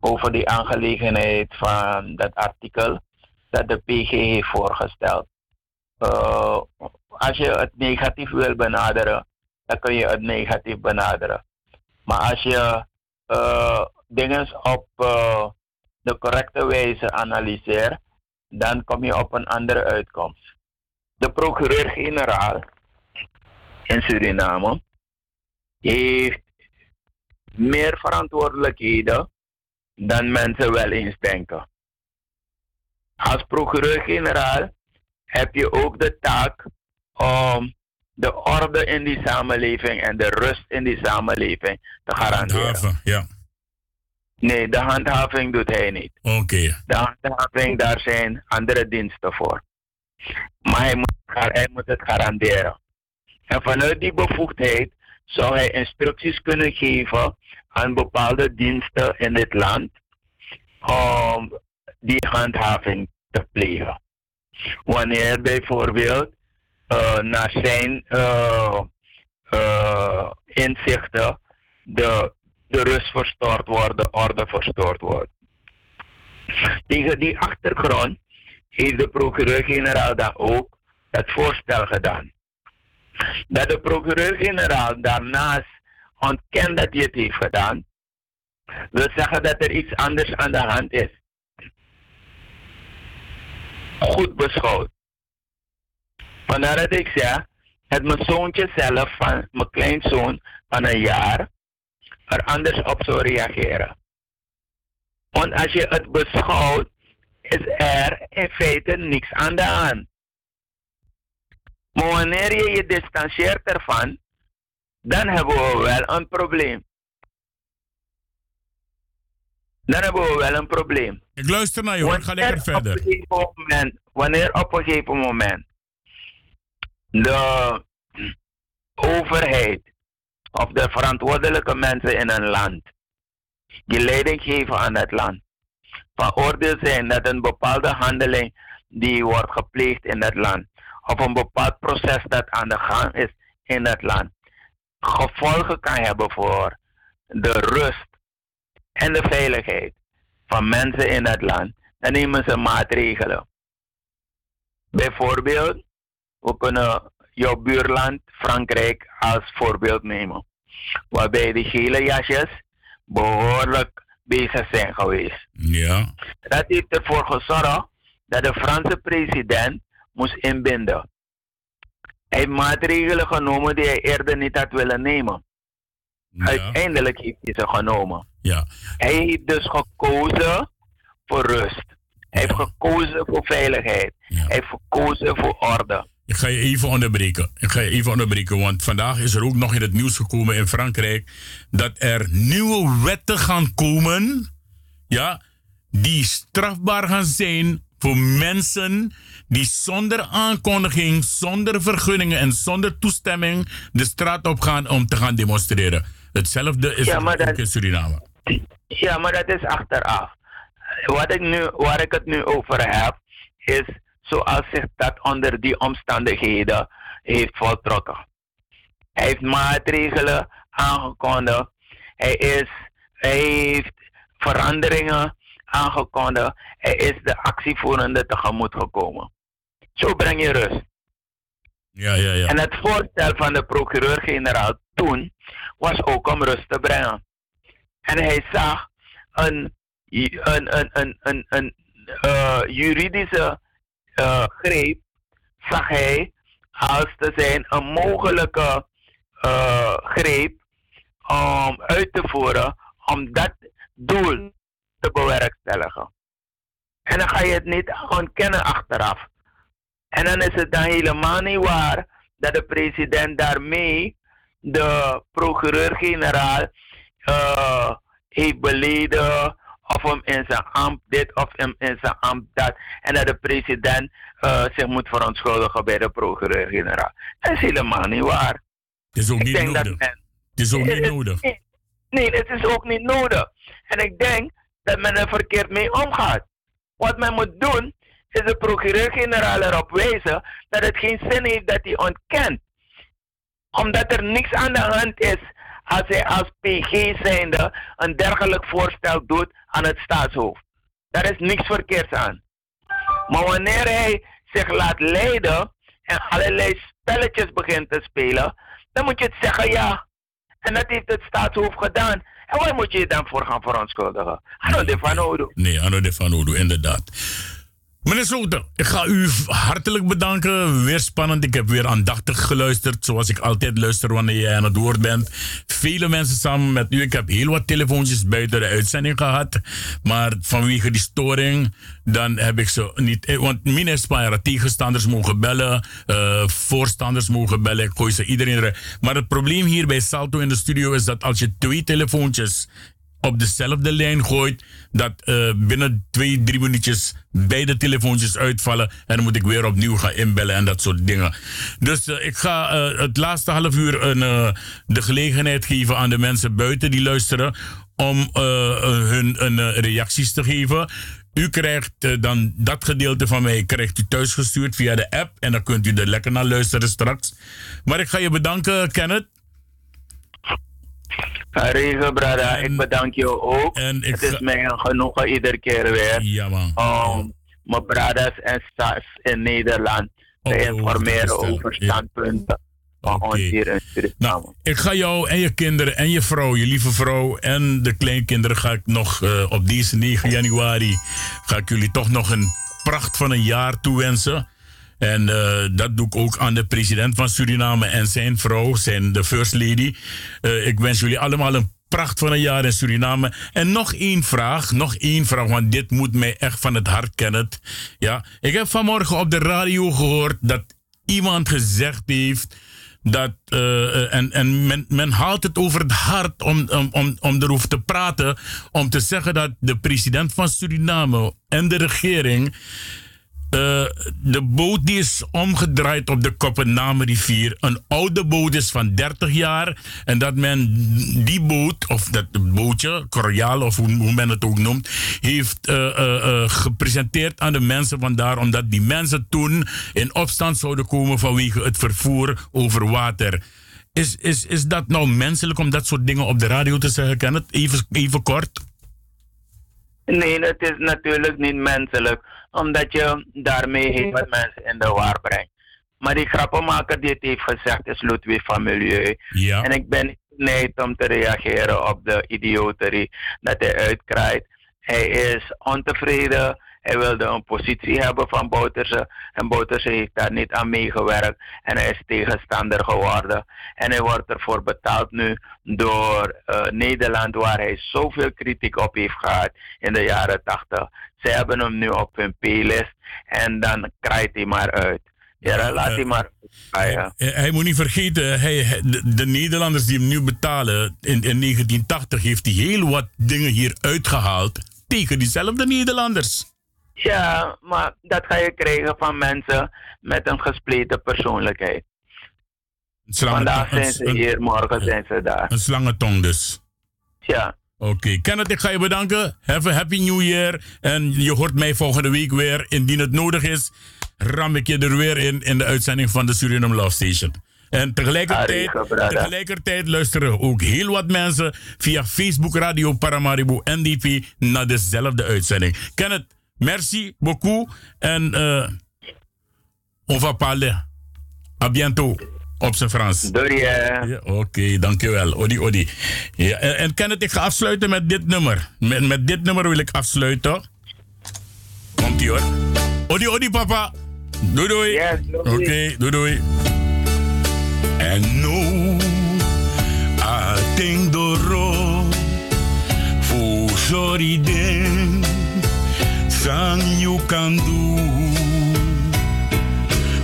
over die aangelegenheid van dat artikel dat de PG heeft voorgesteld. Uh, als je het negatief wil benaderen, dan kun je het negatief benaderen. Maar als je uh, dingen op uh, de correcte wijze analyseert, dan kom je op een andere uitkomst. De procureur-generaal in Suriname heeft meer verantwoordelijkheden dan mensen wel eens denken. Als procureur-generaal heb je ook de taak om de orde in die samenleving en de rust in die samenleving te garanderen. Handhaven, ja. Nee, de handhaving doet hij niet. Oké. De handhaving, daar zijn andere diensten voor. Maar hij moet, hij moet het garanderen. En vanuit die bevoegdheid zou hij instructies kunnen geven aan bepaalde diensten in dit land om die handhaving te plegen. Wanneer bijvoorbeeld uh, naar zijn uh, uh, inzichten de, de rust verstoord wordt, de orde verstoord wordt. Tegen die achtergrond heeft de procureur-generaal dan ook het voorstel gedaan. Dat de procureur-generaal daarnaast ontkent dat hij het heeft gedaan, wil zeggen dat er iets anders aan de hand is. Goed beschouwd. Vandaar dat ik zeg, het mijn zoontje zelf, van mijn kleinzoon van een jaar, er anders op zou reageren. Want als je het beschouwt, is er in feite niks aan de hand. Maar wanneer je je distancieert ervan, dan hebben we wel een probleem. dan hebben we wel een probleem. Ik luister naar je hoor, ga lekker verder. Op een gegeven moment, wanneer op een gegeven moment de overheid of de verantwoordelijke mensen in een land die leiding geven aan het land, van oordeel zijn dat een bepaalde handeling die wordt gepleegd in het land, of een bepaald proces dat aan de gang is in het land, gevolgen kan hebben voor de rust en de veiligheid van mensen in het land, dan nemen ze maatregelen. Bijvoorbeeld, we kunnen jouw buurland Frankrijk als voorbeeld nemen, waarbij de gele jasjes behoorlijk bezig zijn geweest. Ja. Dat heeft ervoor gezorgd dat de Franse president moest inbinden. Hij heeft maatregelen genomen die hij eerder niet had willen nemen. Uiteindelijk heeft hij ze genomen. Ja. Hij heeft dus gekozen voor rust. Hij heeft gekozen voor veiligheid. Hij heeft gekozen voor orde. Ik ga je even onderbreken. Ik ga je even onderbreken, want vandaag is er ook nog in het nieuws gekomen in Frankrijk dat er nieuwe wetten gaan komen, ja, die strafbaar gaan zijn voor mensen die zonder aankondiging, zonder vergunningen en zonder toestemming de straat op gaan om te gaan demonstreren. Hetzelfde is Ja, maar ook in Suriname. Ja, maar dat is achteraf. Wat ik nu, waar ik het nu over heb, is zoals zich dat onder die omstandigheden heeft voltrokken. Hij heeft maatregelen aangekondigd. Hij, is, hij heeft veranderingen aangekondigd. Hij is de actievoerende tegemoet gekomen. Zo breng je rust. Ja, ja, ja. En het voorstel van de procureur-generaal toen was ook om rust te brengen. En hij zag een, een, een, een, een, een eh, juridische eh, greep, zag hij als te zijn een mogelijke eh, greep om uit te voeren om dat doel te bewerkstelligen. En dan ga je het niet ontkennen achteraf. En dan is het dan helemaal niet waar dat de president daarmee de procureur-generaal eh, heeft beleden of hem in zijn ambt dit of hem in zijn ambt dat. En dat de president eh, zich moet verontschuldigen bij de procureur-generaal. Dat is helemaal niet waar. Het is ook niet denk dat nodig. men- Het is ook niet is nodig. Nee, het is ook niet nodig. En ik denk dat men er verkeerd mee omgaat. Wat men moet doen, is de procureur-generaal erop wijzen dat het geen zin heeft dat hij ontkent. Omdat er niks aan de hand is als hij als PG zijnde een dergelijk voorstel doet aan het staatshoofd. Daar is niks verkeerds aan. Maar wanneer hij zich laat leiden en allerlei spelletjes begint te spelen, dan moet je het zeggen ja. En dat heeft het staatshoofd gedaan. En waar moet je je dan voor gaan verontschuldigen? Ano de van. Nee, Anno de Van Odo, inderdaad. Meneer Soter, ik ga u hartelijk bedanken. Weer spannend. Ik heb weer aandachtig geluisterd, zoals ik altijd luister wanneer jij aan het woord bent. Vele mensen samen met u. Ik heb heel wat telefoontjes buiten de uitzending gehad. Maar vanwege die storing, dan heb ik ze niet. eh, Want mijn Spara, tegenstanders mogen bellen, eh, voorstanders mogen bellen. Ik gooi ze iedereen eruit. Maar het probleem hier bij Salto in de studio is dat als je twee telefoontjes op dezelfde lijn gooit, dat eh, binnen twee, drie minuutjes beide telefoontjes uitvallen. En dan moet ik weer opnieuw gaan inbellen en dat soort dingen. Dus eh, ik ga eh, het laatste half uur een, de gelegenheid geven aan de mensen buiten die luisteren om hun een, reacties te geven. U krijgt dan dat gedeelte van mij krijgt u thuisgestuurd via de app. En dan kunt u er lekker naar luisteren straks. Maar ik ga je bedanken, Kenneth. Regen, brada, ik bedank je ook. het is mij een genoegen iedere keer weer. Ja, man. Om mijn bradas en stars in Nederland te informeren over standpunten van ons hier in Suriname. Nou, ik ga jou en je kinderen en je vrouw, je lieve vrouw en de kleinkinderen ga ik nog eh, op deze 9 januari ga ik jullie toch nog een pracht van een jaar toewensen. En eh, dat doe ik ook aan de president van Suriname en zijn vrouw, zijn de first lady. Eh, ik wens jullie allemaal een pracht van een jaar in Suriname. En nog één vraag, nog één vraag, want dit moet mij echt van het hart kennen. Ja, ik heb vanmorgen op de radio gehoord dat iemand gezegd heeft dat, eh, en en men, men haalt het over het hart om, om, om, om erover te praten. Om te zeggen dat de president van Suriname en de regering. Eh, de boot die is omgedraaid op de Koppennaamrivier. Een oude boot is van 30 jaar. En dat men die boot, of dat bootje, Coriaal of hoe, men het ook noemt, heeft eh, eh, gepresenteerd aan de mensen vandaar. Omdat die mensen toen in opstand zouden komen vanwege het vervoer over water. Is, is, is dat nou menselijk om dat soort dingen op de radio te zeggen? Kan het even, even kort? Nee, het is natuurlijk niet menselijk, omdat je daarmee heel wat mensen in de war brengt. Maar die grappenmaker die het heeft gezegd is Ludwig van Milieu. Ja. En ik ben niet om te reageren op de idioterie dat hij uitkraait. Hij is ontevreden. Hij wilde een positie hebben van Bouterse. En Bouterse heeft daar niet aan meegewerkt. En hij is tegenstander geworden. En hij wordt ervoor betaald nu door eh, Nederland, waar hij zoveel kritiek op heeft gehad in de jaren 80. Ze hebben hem nu op hun P-list. En dan krijgt hij maar uit. Ja, laat hij maar. Ah, ja. Hij, hij moet niet vergeten, hij, de, de Nederlanders die hem nu betalen, in, in 1980 heeft hij heel wat dingen hier uitgehaald tegen diezelfde Nederlanders. Ja, maar dat ga je krijgen van mensen met een gespleten persoonlijkheid. Vandaag zijn ze hier, morgen zijn ze daar. Een slangentong dus. Ja. Oké, Kenneth, ik ga je bedanken. Have a happy new year. En je hoort mij volgende week weer. Indien het nodig is, ram ik je er weer in in de uitzending van de Suriname Love Station. En tegelijkertijd, tegelijkertijd luisteren ook heel wat mensen via Facebook Radio Paramaribo NDP naar dezelfde uitzending. Kenneth, merci beaucoup. En eh on va parler. A bientôt. Op zijn Frans. Doei. hè. Ja, Oké, dankjewel. Odi, odi. Ja, en, en Kenneth, ik ga afsluiten met dit nummer. Met, met dit nummer wil ik afsluiten. Komt ie hoor. Odi, odi, papa. Doei, doei. Yes, Oké, doei. doei, doei. En nu, ating doro. Fu sorry den. Sang you can do.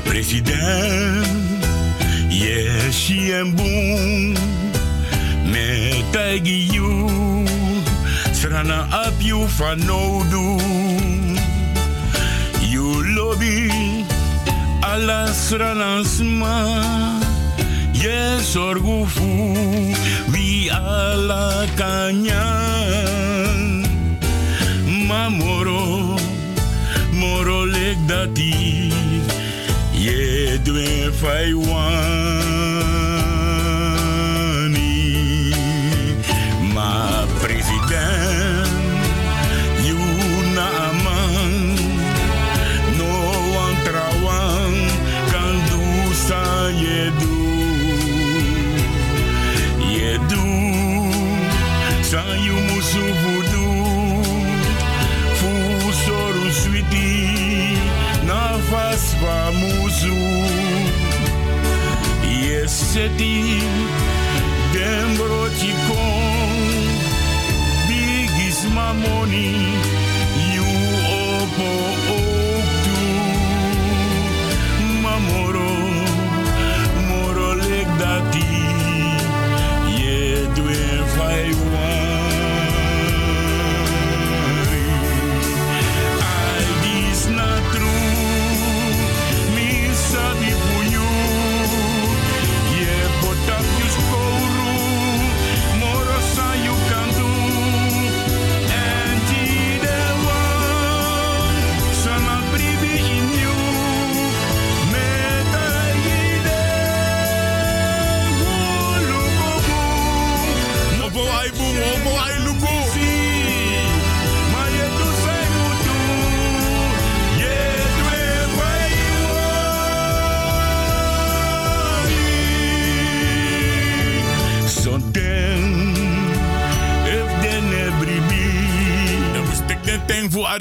President. Yes, she and boom. Me tagi you. Srana up you for no do. You lobby. Ala srana sma. Yes, orgufu. We ala kanyan. Mamoro. Moro lek dati. Ye dwe fai wani Yes,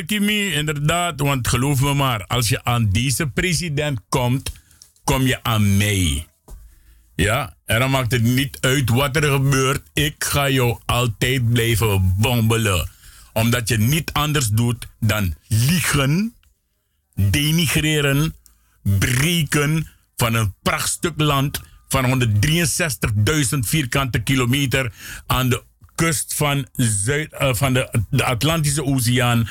Arkimi, inderdaad. Want geloof me maar, als je aan deze president komt, kom je aan mij. Ja, en dan maakt het niet uit wat er gebeurt. Ik ga jou altijd blijven bombelen. Omdat je niet anders doet dan liegen, denigreren, breken van een prachtstuk land van 163.000 vierkante kilometer aan de kust van, Zuid, uh, van de Atlantische Oceaan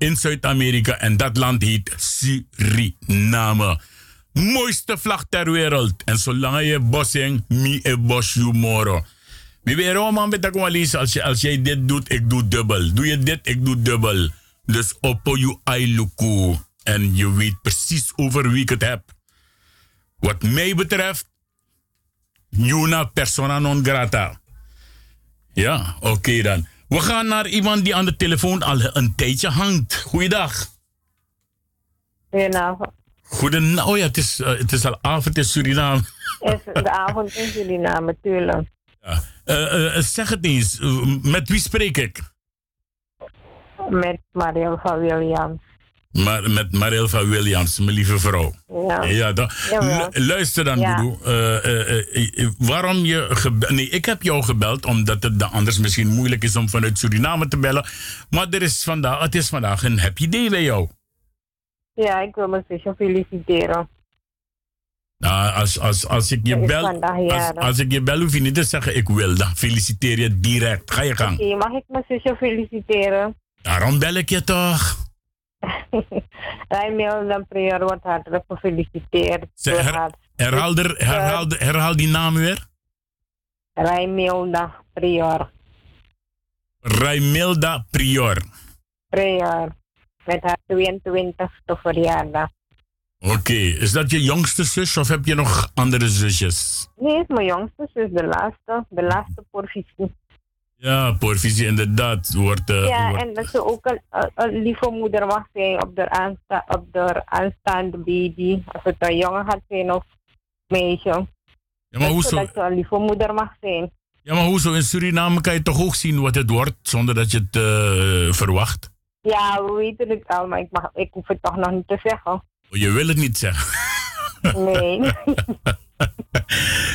in Zuid-Amerika. En dat land heet Suriname. Mooiste vlag ter wereld. En zolang je bossing, mi e bos moro. Mi weer man met de als, je, als jij dit doet, ik doe dubbel. Doe je dit, ik doe dubbel. Dus oppo you ailuku. En je weet precies over wie ik het heb. Wat mij betreft, Juna persona non grata. Ja, oké dan. We gaan naar iemand die aan de telefoon al een tijdje hangt. Goeiedag. Goedenavond. Goedenavond. Oh ja, het is, uh, het is al avond in Suriname. Het is de avond in Suriname, tuurlijk. Ja. Uh, uh, zeg het eens, met wie spreek ik? Met Marielva Williams. Maar met Marilva Williams, mijn lieve vrouw. Ja. ja dan, luister dan, ja. Boedoe. Uh, uh, waarom je gebeld... Nee, ik heb jou gebeld omdat het anders misschien moeilijk is om vanuit Suriname te bellen. Maar er is vandaag, het is vandaag een happy day bij jou. Ja, ik wil mijn zusje feliciteren. Nou, als, als, als, ik je bel, als, als, ik je bel, hoef je niet te zeggen ik wil. Dan feliciteer je direct. Ga je gang. Okay, mag ik mijn zusje feliciteren? Daarom bel ik je toch. Rijmilda Prior wordt hartelijk gefeliciteerd. Her, herhaal, er, herhaal, herhaal die naam weer. Rijmilda Prior. Rijmilda Prior. Prior. Met haar 22e verjaardag. Oké, okay. is dat je jongste zus of heb je nog andere zusjes? Nee, is mijn jongste zus, de laatste. De laatste porvisie. Ja, porvisie inderdaad. Wordt, uh, ja, wordt... en dat ze ook een, een, lieve moeder mag zijn op de, aansta op de aanstaande baby. Als het een jongen gaat zijn of meisje. Ja, maar hoezo? Dat ze een lieve moeder mag zijn. Ja, maar hoezo? In Suriname kan je toch ook zien wat het wordt zonder dat je het uh, verwacht? Ja, we weten het al, maar ik, mag, ik hoef het toch nog niet te zeggen. Oh, je wil het niet zeggen? Nee.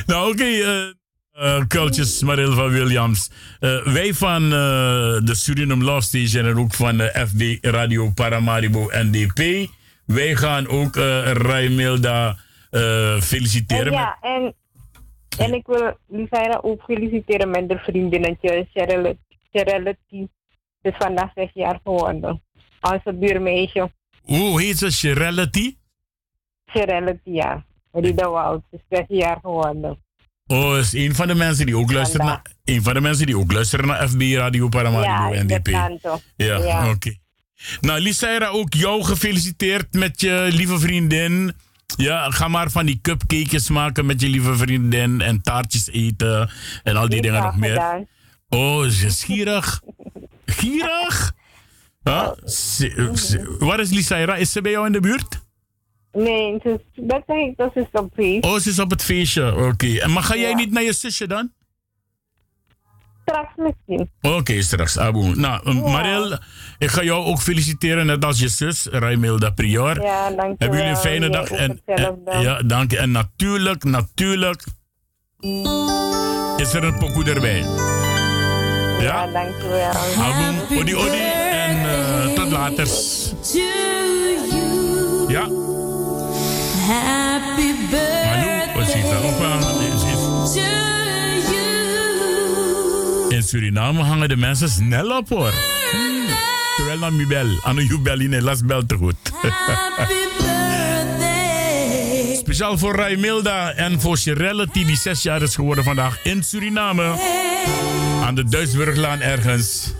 nou, oké. Okay, uh... Uh, Kultjes Marilva Williams. Uh, wij van uh, de Suriname Love Station en ook van de FB Radio Paramaribo NDP. Wij gaan ook uh, Raimilda feliciteren. En ja, en, en ik wil Lisaira ook feliciteren met de vriendinnetje Sherelle Ze is vandaag zes jaar geworden. Onze buurmeisje. Hoe heet ze? Sherelle Sherelle ja. Rida Wout. Ze is zes jaar geworden. Oh, is een van de mensen die ook luisteren naar, een van de mensen die ook luisteren naar FB Radio Paramaribo ja, NDP. Ja, ja. oké. Okay. Nou, Lisaira, ook jou gefeliciteerd met je lieve vriendin. Ja, ga maar van die cupcakejes maken met je lieve vriendin en taartjes eten en al die dingen nog meer. Gedaan. Oh, ze is gierig. gierig? Huh? Waar is Lisaira? Is ze bij jou in de buurt? Nee, dus, dat zeg ik, dat is op feest. Oh, ze is op het feestje, oké. Okay. En maar ga jij ja. niet naar je zusje dan? Straks misschien. Oké, okay, straks, Abu. Nou, ja. Maril, ik ga jou ook feliciteren, net als je zus, Raimilda Prior. Ja, dank je Hebben jullie een fijne dag. En, en, ja, dank je. En natuurlijk, natuurlijk is er een pokoe erbij. Ja, ja dank je wel. Abu, odi odi en uh, tot later. Ja. Happy birthday Hallo, wat daarop aan? In Suriname hangen de mensen snel op hoor. Hmm. Terwijl dan mi bel. Anu je bel in las bel te goed. Speciaal voor Raimilda en voor Shirelle die zes jaar is geworden vandaag in Suriname. Aan de Duitsburglaan ergens.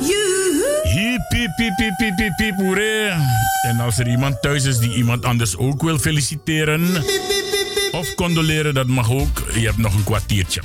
Hiep, piep, piep, piep, piep, piep, piep, hoeré. En als er iemand thuis is die iemand anders ook wil feliciteren of condoleren, dat mag ook. Je hebt nog een kwartiertje.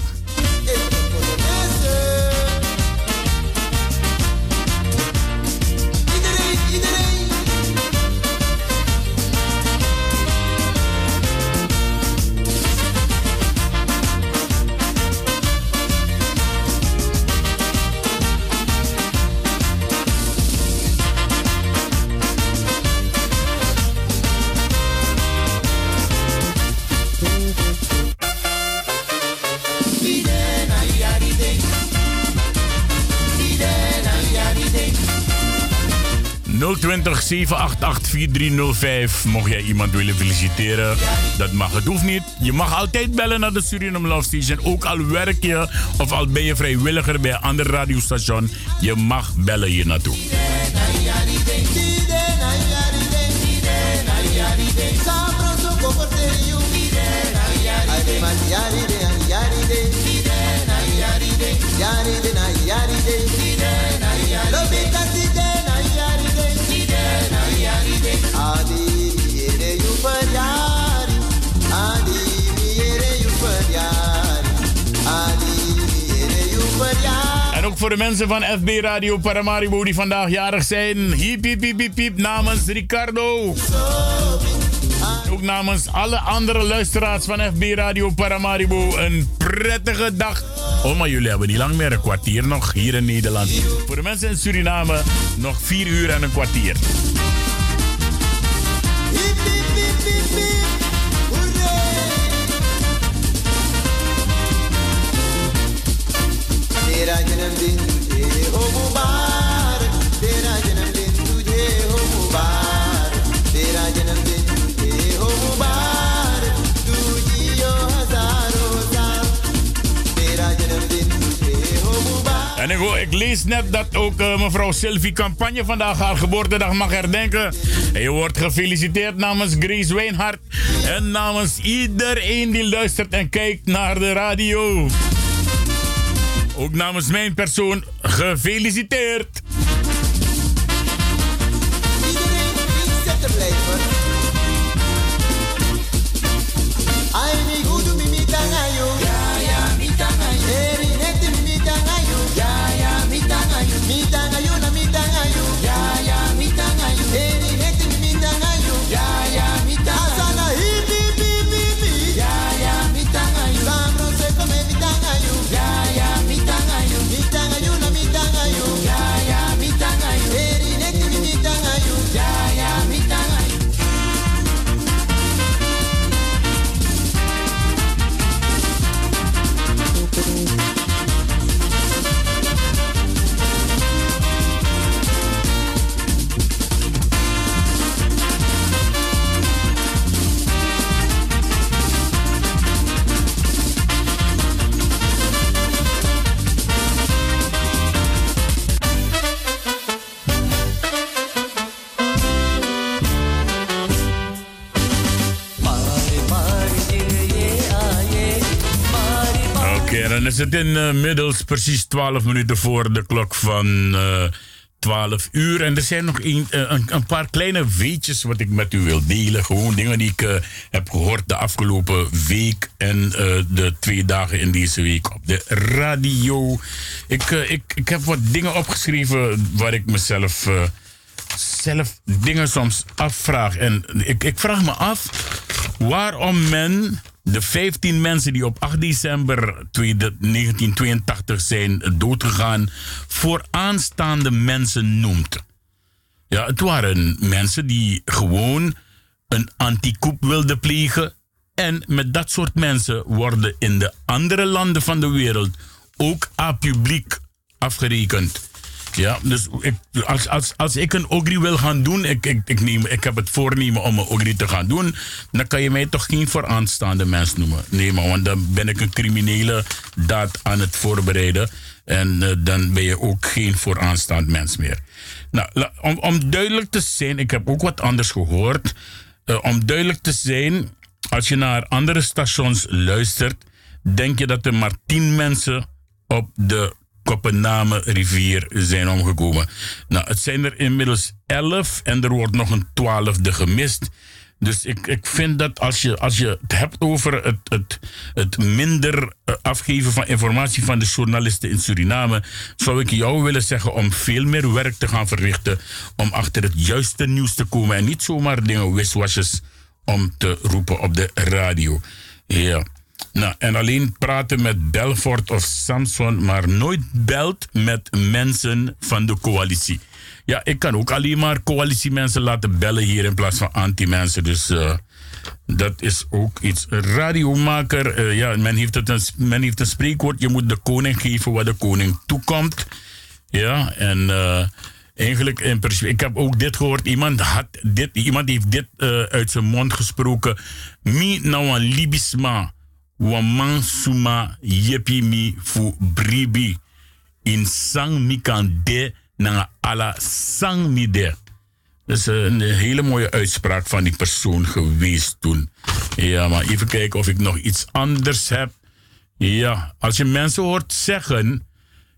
020 788 4305. Mocht jij iemand willen feliciteren, dat mag. Het hoeft niet. Je mag altijd bellen naar de Suriname Love Station. Ook al werk je of al ben je vrijwilliger bij een ander radiostation. Je mag bellen hier naartoe. Voor de mensen van FB Radio Paramaribo die vandaag jarig zijn. Hiep, hiep, hiep, hiep namens Ricardo. Ook namens alle andere luisteraars van FB Radio Paramaribo een prettige dag. Oh, maar jullie hebben niet lang meer, een kwartier nog hier in Nederland. Voor de mensen in Suriname nog vier uur en een kwartier. En ik, lees net dat ook eh, mevrouw Sylvie Campagne vandaag haar geboortedag mag herdenken. En je wordt gefeliciteerd namens Grace Wijnhart. En namens iedereen die luistert en kijkt naar de radio. Ook namens mijn persoon gefeliciteerd. Is inmiddels precies 12 minuten voor de klok van eh 12 uur. En er zijn nog een, eh, een, een paar kleine weetjes wat ik met u wil delen. Gewoon dingen die ik eh, heb gehoord de afgelopen week en eh, de twee dagen in deze week op de radio. Ik, eh, ik, ik heb wat dingen opgeschreven waar ik mezelf eh, zelf dingen soms afvraag. En ik, ik vraag me af waarom men de 15 mensen die op 8 december 1982 zijn doodgegaan, vooraanstaande mensen noemt. Ja, het waren mensen die gewoon een anticoup wilden plegen. En met dat soort mensen worden in de andere landen van de wereld ook a publiek afgerekend. Ja, dus ik, als, als, als ik een ogri wil gaan doen, ik, ik, ik, neem, ik heb het voornemen om een ogri te gaan doen, dan kan je mij toch geen vooraanstaande mens noemen. Nee, maar want dan ben ik een criminele daad aan het voorbereiden. En eh, dan ben je ook geen vooraanstaand mens meer. Nou, om, om duidelijk te zijn, ik heb ook wat anders gehoord. Eh, om duidelijk te zijn, als je naar andere stations luistert, denk je dat er maar tien mensen op de Koppename rivier zijn omgekomen. Nou, het zijn er inmiddels elf en er wordt nog een twaalfde gemist. Dus ik, ik vind dat als je, als je het hebt over het, het, het minder eh, afgeven van informatie van de journalisten in Suriname, zou ik jou willen zeggen om veel meer werk te gaan verrichten om achter het juiste nieuws te komen en niet zomaar dingen wiswashes om te roepen op de radio. Ja. Nou, en alleen praten met Belfort of Samson, maar nooit belt met mensen van de coalitie. Ja, ik kan ook alleen maar coalitiemensen laten bellen hier in plaats van anti-mensen. Dus eh, dat is ook iets. Radiomaker, eh, ja, men heeft, het een, men heeft een spreekwoord. Je moet de koning geven wat de koning toekomt. Ja, en eh, eigenlijk in principe, ik heb ook dit gehoord. Iemand, had dit, iemand heeft dit uit zijn mond gesproken. Mi nou een libisma. Waman suma yepi mi fu bribi. In sang mi kan de na ala sang mi de. Dat is een hele mooie uitspraak van die persoon geweest toen. Ja, maar even kijken of ik nog iets anders heb. Ja, als je mensen hoort zeggen.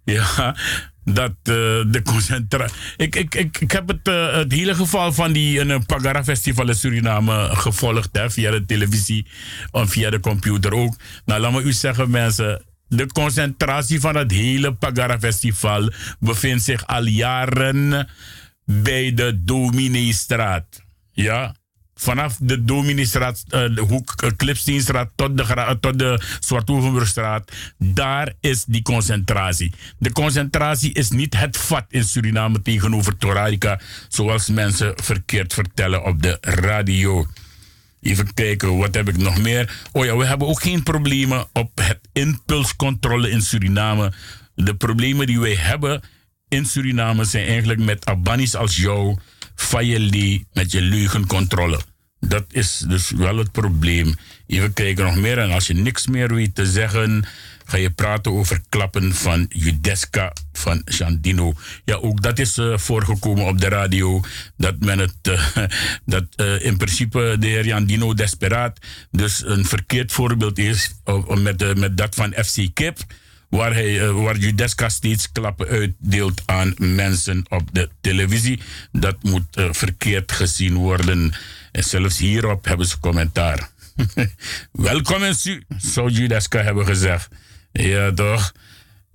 Ja, dat eh, de concentratie. Ik, ik, ik, ik heb het, eh, het hele geval van die uh, Pagara Festival in Suriname gevolgd hè, via de televisie of via de computer ook. Nou, laat me u zeggen, mensen. De concentratie van het hele Pagara Festival bevindt zich al jaren bij de Domineestraat. Ja, vanaf de Dominiestraat, uh, de hoek uh, Klipsteenstraat tot de, tot de daar is die concentratie. De concentratie is niet het vat in Suriname tegenover Torarica, zoals mensen verkeerd vertellen op de radio. Even kijken, wat heb ik nog meer? Oh ja, we hebben ook geen problemen op het impulscontrole in Suriname. De problemen die wij hebben in Suriname zijn eigenlijk met Abanis als jou, Fayeli, met je leugencontrole. Dat is dus wel het probleem. Even kijken nog meer. En als je niks meer weet te zeggen, ga je praten over klappen van Judeska van Chandino. Ja, ook dat is uh, voorgekomen op de radio. Dat men het, uh, dat uh, in principe de heer Jandino Desperaat dus een verkeerd voorbeeld is met, met dat van FC Kip waar, hij, uh, waar Judeska steeds klappen uitdeelt aan mensen op de televisie. Dat moet uh, verkeerd gezien worden. En zelfs hierop hebben ze commentaar. Welkom in Su, zou Judeska hebben gezegd. Ja, toch?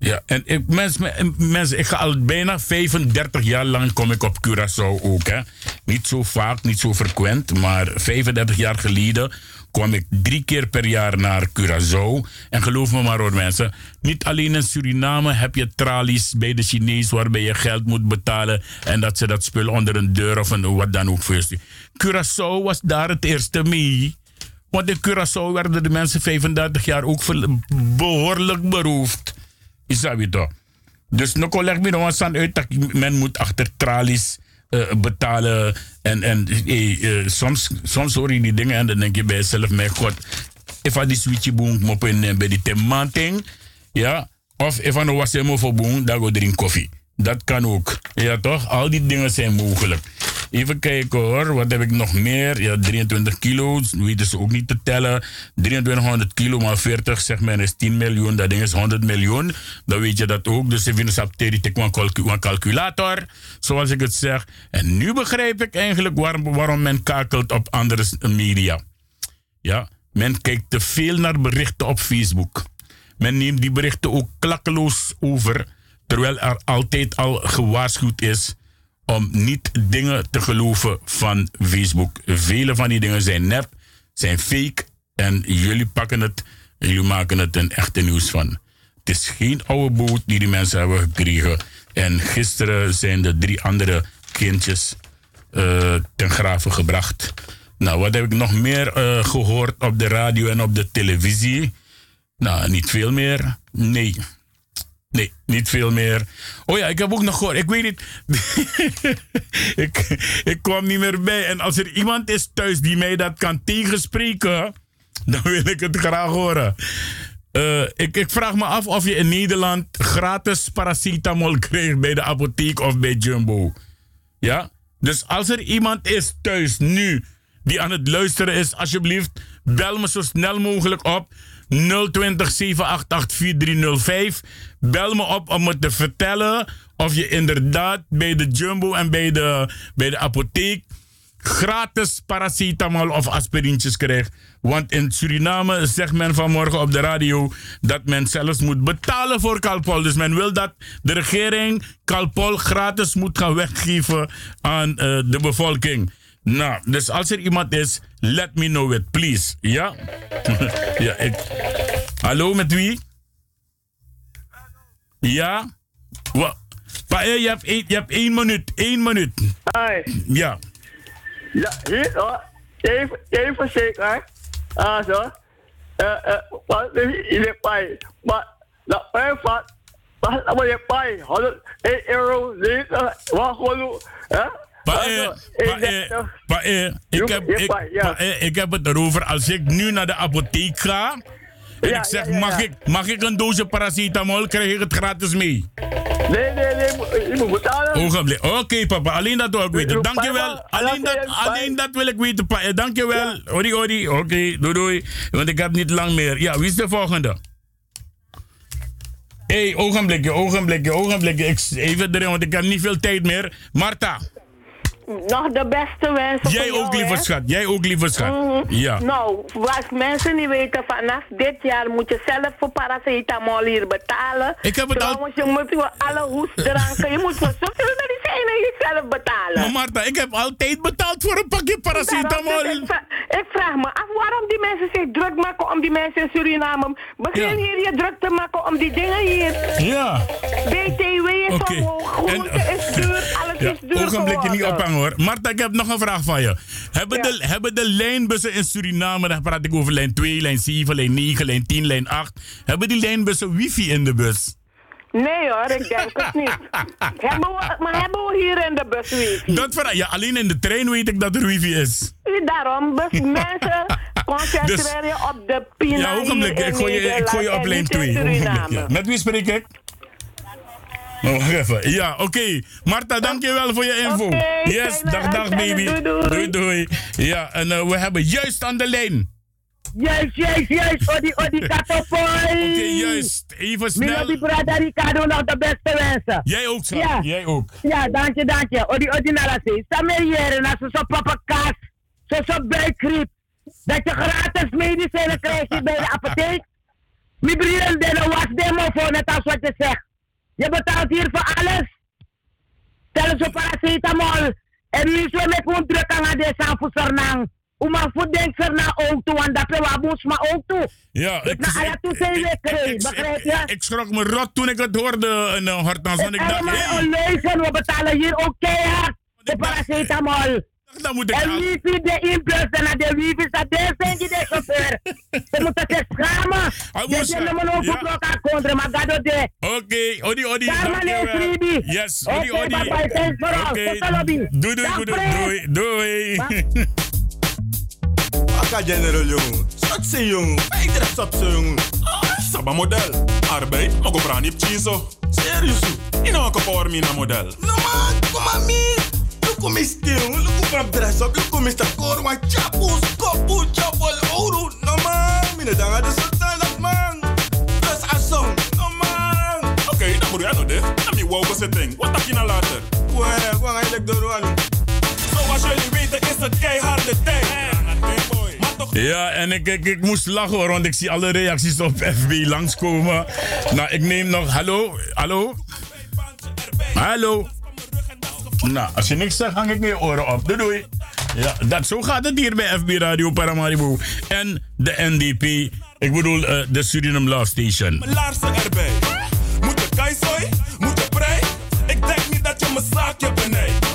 Ja, en ik, mensen, mensen, ik ga al bijna 35 jaar lang kom ik op Curaçao ook. Hè. Niet zo vaak, niet zo frequent, maar 35 jaar geleden kwam ik drie keer per jaar naar Curaçao. En geloof me maar hoor mensen, niet alleen in Suriname heb je tralies bij de Chinees waarbij je geld moet betalen en dat ze dat spul onder een deur of een, wat dan ook voor je Curaçao was daar het eerste mee. Want in Curaçao werden de mensen 35 jaar ook behoorlijk beroofd. Is dat weer toch? Dus nog leg me nog aan uit dat men moet achter tralies betalen. En, en uh, soms, soms hoor je die dingen en dan denk je bij jezelf, mijn god, if die switchy boom moppen bij die temanting, ja, of if I no was voor boom, dan go drink koffie. Dat kan ook. Ja, toch? Al die dingen zijn mogelijk. Even kijken hoor, wat heb ik nog meer? Ja, 23 kilo, weten ze ook niet te tellen. 2300 kilo maar 40, zeg men, is 10 miljoen. Dat ding is 100 miljoen. Dan weet je dat ook. Dus even een calculator, zoals ik het zeg. En nu begrijp ik eigenlijk waarom, waarom men kakelt op andere media. Ja, men kijkt te veel naar berichten op Facebook. Men neemt die berichten ook klakkeloos over, terwijl er altijd al gewaarschuwd is om niet dingen te geloven van Facebook. Vele van die dingen zijn nep, zijn fake en jullie pakken het jullie maken het een echte nieuws van. Het is geen oude boot die die mensen hebben gekregen. En gisteren zijn de drie andere kindjes uh, ten graven gebracht. Nou, wat heb ik nog meer uh, gehoord op de radio en op de televisie? Nou, niet veel meer. Nee, Nee, niet veel meer. Oh ja, ik heb ook nog gehoord. Ik weet niet. ik, ik kwam niet meer bij. En als er iemand is thuis die mij dat kan tegenspreken, dan wil ik het graag horen. Uh, ik, ik vraag me af of je in Nederland gratis paracetamol krijgt bij de apotheek of bij Jumbo. Ja? Dus als er iemand is thuis nu die aan het luisteren is, alsjeblieft, bel me zo snel mogelijk op. 020 788 4305. Bel me op om me te vertellen of je inderdaad bij de Jumbo en bij de, bij de apotheek gratis paracetamol of aspirintjes krijgt. Want in Suriname zegt men vanmorgen op de radio dat men zelfs moet betalen voor Calpol. Dus men wil dat de regering Calpol gratis moet gaan weggeven aan uh, de bevolking. Nou, dus als er iemand is, let me know it, please. Ja? ja, ik... Hallo, met wie? Ja? Wat? Pa, je hebt, één, je hebt één minuut. Één minuut. Hi. Ja. Ja, hier, oh, even, even zeker. Ah, zo. Eh, eh, wat is je bij? Maar, dat ben wat. Wat je pai, hadden 1 euro, 9, wat gewoon, hè? Pa, eh, eh, eh, ik, heb, ik, eh, ik heb het erover als ik nu naar de apotheek ga en Ja, ik zeg, ja, ja, Mag, ik, mag ik een doosje paracetamol, krijg ik het gratis mee. Nee, nee, nee, je moet betalen. Oké papa, alleen dat wil ik weten. Dankjewel. papa, Alleen dat, alleen dat wil ik weten pa. Eh, Dankjewel. Odi, odi. Oké, doei doei. Want ik heb niet lang meer. Ja, wie is de volgende? Hé, hey, ogenblikje, ogenblikje, ogenblikje. Ik, even erin, want ik heb niet veel tijd meer. Marta. Nog de beste wensen Jij voor jou, ook, lieve hè? schat. Jij ook, lieve schat. Mhm. Ja. Nou, als mensen niet weten, vanaf dit jaar moet je zelf voor paracetamol hier betalen. Ik heb het al- je moet voor alle hoestdranken, je moet voor zoveel medicijnen jezelf betalen. Maar Marta, ik heb altijd betaald voor een pakje paracetamol. Dus ik, vra- ik vraag me af waarom die mensen zich druk maken om die mensen in Suriname. Begin Ja. hier je druk te maken om die dingen hier. Ja. BTW is Oké. omhoog, groente is duur, alles Ja, is duur ogenblikje niet ophangen hoor. Marta, ik heb nog een vraag van je. Hebben, de, hebben de lijnbussen in Suriname, dan praat ik over lijn 2, lijn 7, lijn 9, lijn 10, lijn 8. Hebben die lijnbussen wifi in de bus? Nee hoor, ik denk het niet. hebben we, maar hebben we hier in de bus wifi? Dat vraag, ja, alleen in de trein weet ik dat er wifi is. Daarom, dus mensen, concentreer je op de pina Ja, ogenblik. Ik gooi je, ik gooi je op lijn Nederland en 2. niet in Ogenblik, Suriname. ja. Met wie spreek ik? Oh, wacht even. Ja, oké. Marta, dankjewel voor je info. Yes, dag, dag baby. Doei, doei. doei. Ja, en eh, we hebben juist aan de lijn. Juist, juist, juist. Odi, odi, katopoi. Oké, juist. Even snel. die brada Ricardo nog de beste wensen. Jij ook, schat. Ja. Jij ook. Ja, dank je, dank je. Odi, odi, nalasi. Sameriëren, als ze zo papa kaas, zo zo buikgriep, dat je gratis medicijnen krijgt hier bij de apotheek. Mi bril de was demo voor, net als wat je zegt. Je betaalt hier voor alles. Zelfs voor paracetamol. En nu we met een druk aan de Sanfusernang. Uma denkt er naar auto, want dat we boos maar auto. Ja, ik, na alle toe zijn we kreeg, begrijp je? Ik schrok me rot toen ik het hoorde in uh, Hortans. Ik dacht, hey, onlezen, we betalen hier ook keihard de paracetamol. Dan moet ik En aan- wifi, de inplus en naar de wifi, dat is denk je de chauffeur. Ze moeten zich schamen. Dat je helemaal nog ja. goed elkaar kontra, maar ga door de. Oké, odi, odi. Yes, odi, odi. papa, thanks for all. Oké, Tot de lobby. Doei, doei, doei, doei, doei. General ze jongen. Ik tref zat ze jongen. Ah, Saba model. Arbeid. Maar go brani. Serieus. In een kapor mina model. No man, kom me stil. Look hoe me dress up. Look hoe me sta kor. Want chapus, kopu, chapel, ouro. No man. Mine danga de sultan dat man. Plus a song. No man. Oké, dan moet je aan de. Dan mi wow setting. Wat dacht je nou later? Wee, wat ga je lekker doen man? Zoals jullie weten is het keiharde tijd. Ja, en ik, ik, ik moest lachen hoor, want ik zie alle reacties op FB langskomen. Nou, ik neem nog. Hallo? Hallo? Hallo? Nou, als je niks zegt, hang ik je oren op. Doei doei. Ja, dat, zo gaat het hier bij FB Radio Paramaribo. En de NDP, ik bedoel eh, de Suriname Love Station. mijn laarzen erbij. Moet je kaisoy? Moet je prei? Ik denk niet dat je mijn zaakje benijdt.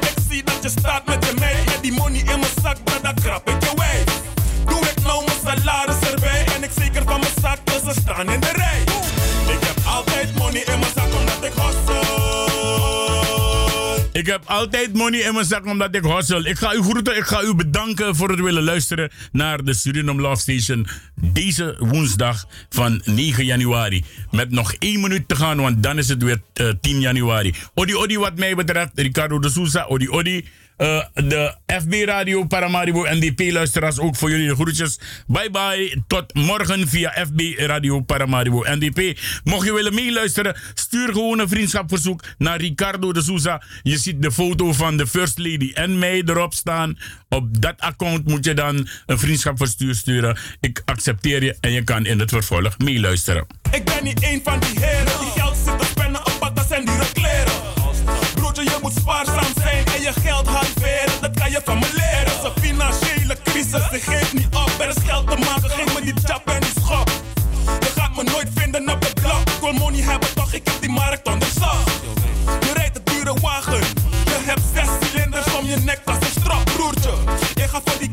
Ik zie dat je staat met je meid. Met die money in mijn zak, dat dat krap ik je wijf. Doe ik nou mijn salaris erbij. En ik zeker van mijn zak, dus ze staan in de rij. Ik heb altijd money in mijn zak, omdat ik hustle. Ik heb altijd money in mijn zak omdat ik hustle. Ik ga u groeten, ik ga u bedanken voor het willen luisteren naar de Suriname Love Station. Deze woensdag van 9 januari. Met nog één minuut te gaan, want dan is het weer eh, 10 januari. Odi Odi wat mij betreft, Ricardo de Souza, Odi Odi. Eh, de FB Radio Paramaribo NDP-luisteraars ook voor jullie de groetjes. Bye bye. Tot morgen via FB Radio Paramaribo NDP. Mocht je willen meeluisteren, stuur gewoon een vriendschapverzoek naar Ricardo de Souza. Je ziet de foto van de First Lady en mij erop staan. Op dat account moet je dan een vriendschapverstuur sturen. Ik accepteer je en je kan in het vervolg meeluisteren. Ik ben niet een van die heren die geld zit te spennen op patas en dure kleren. Broertje, je moet spaarzaam zijn en je geld van me leren. Als een financiële crisis, ik geef niet op. Er is geld te maken, geef me die chap en die schop. Je gaat me nooit vinden op de blok. Ik wil money hebben, toch, ik heb die markt onderzocht. Je rijdt een dure wagen, je hebt zes cilinders om je nek, als een strap, broertje. Je voor die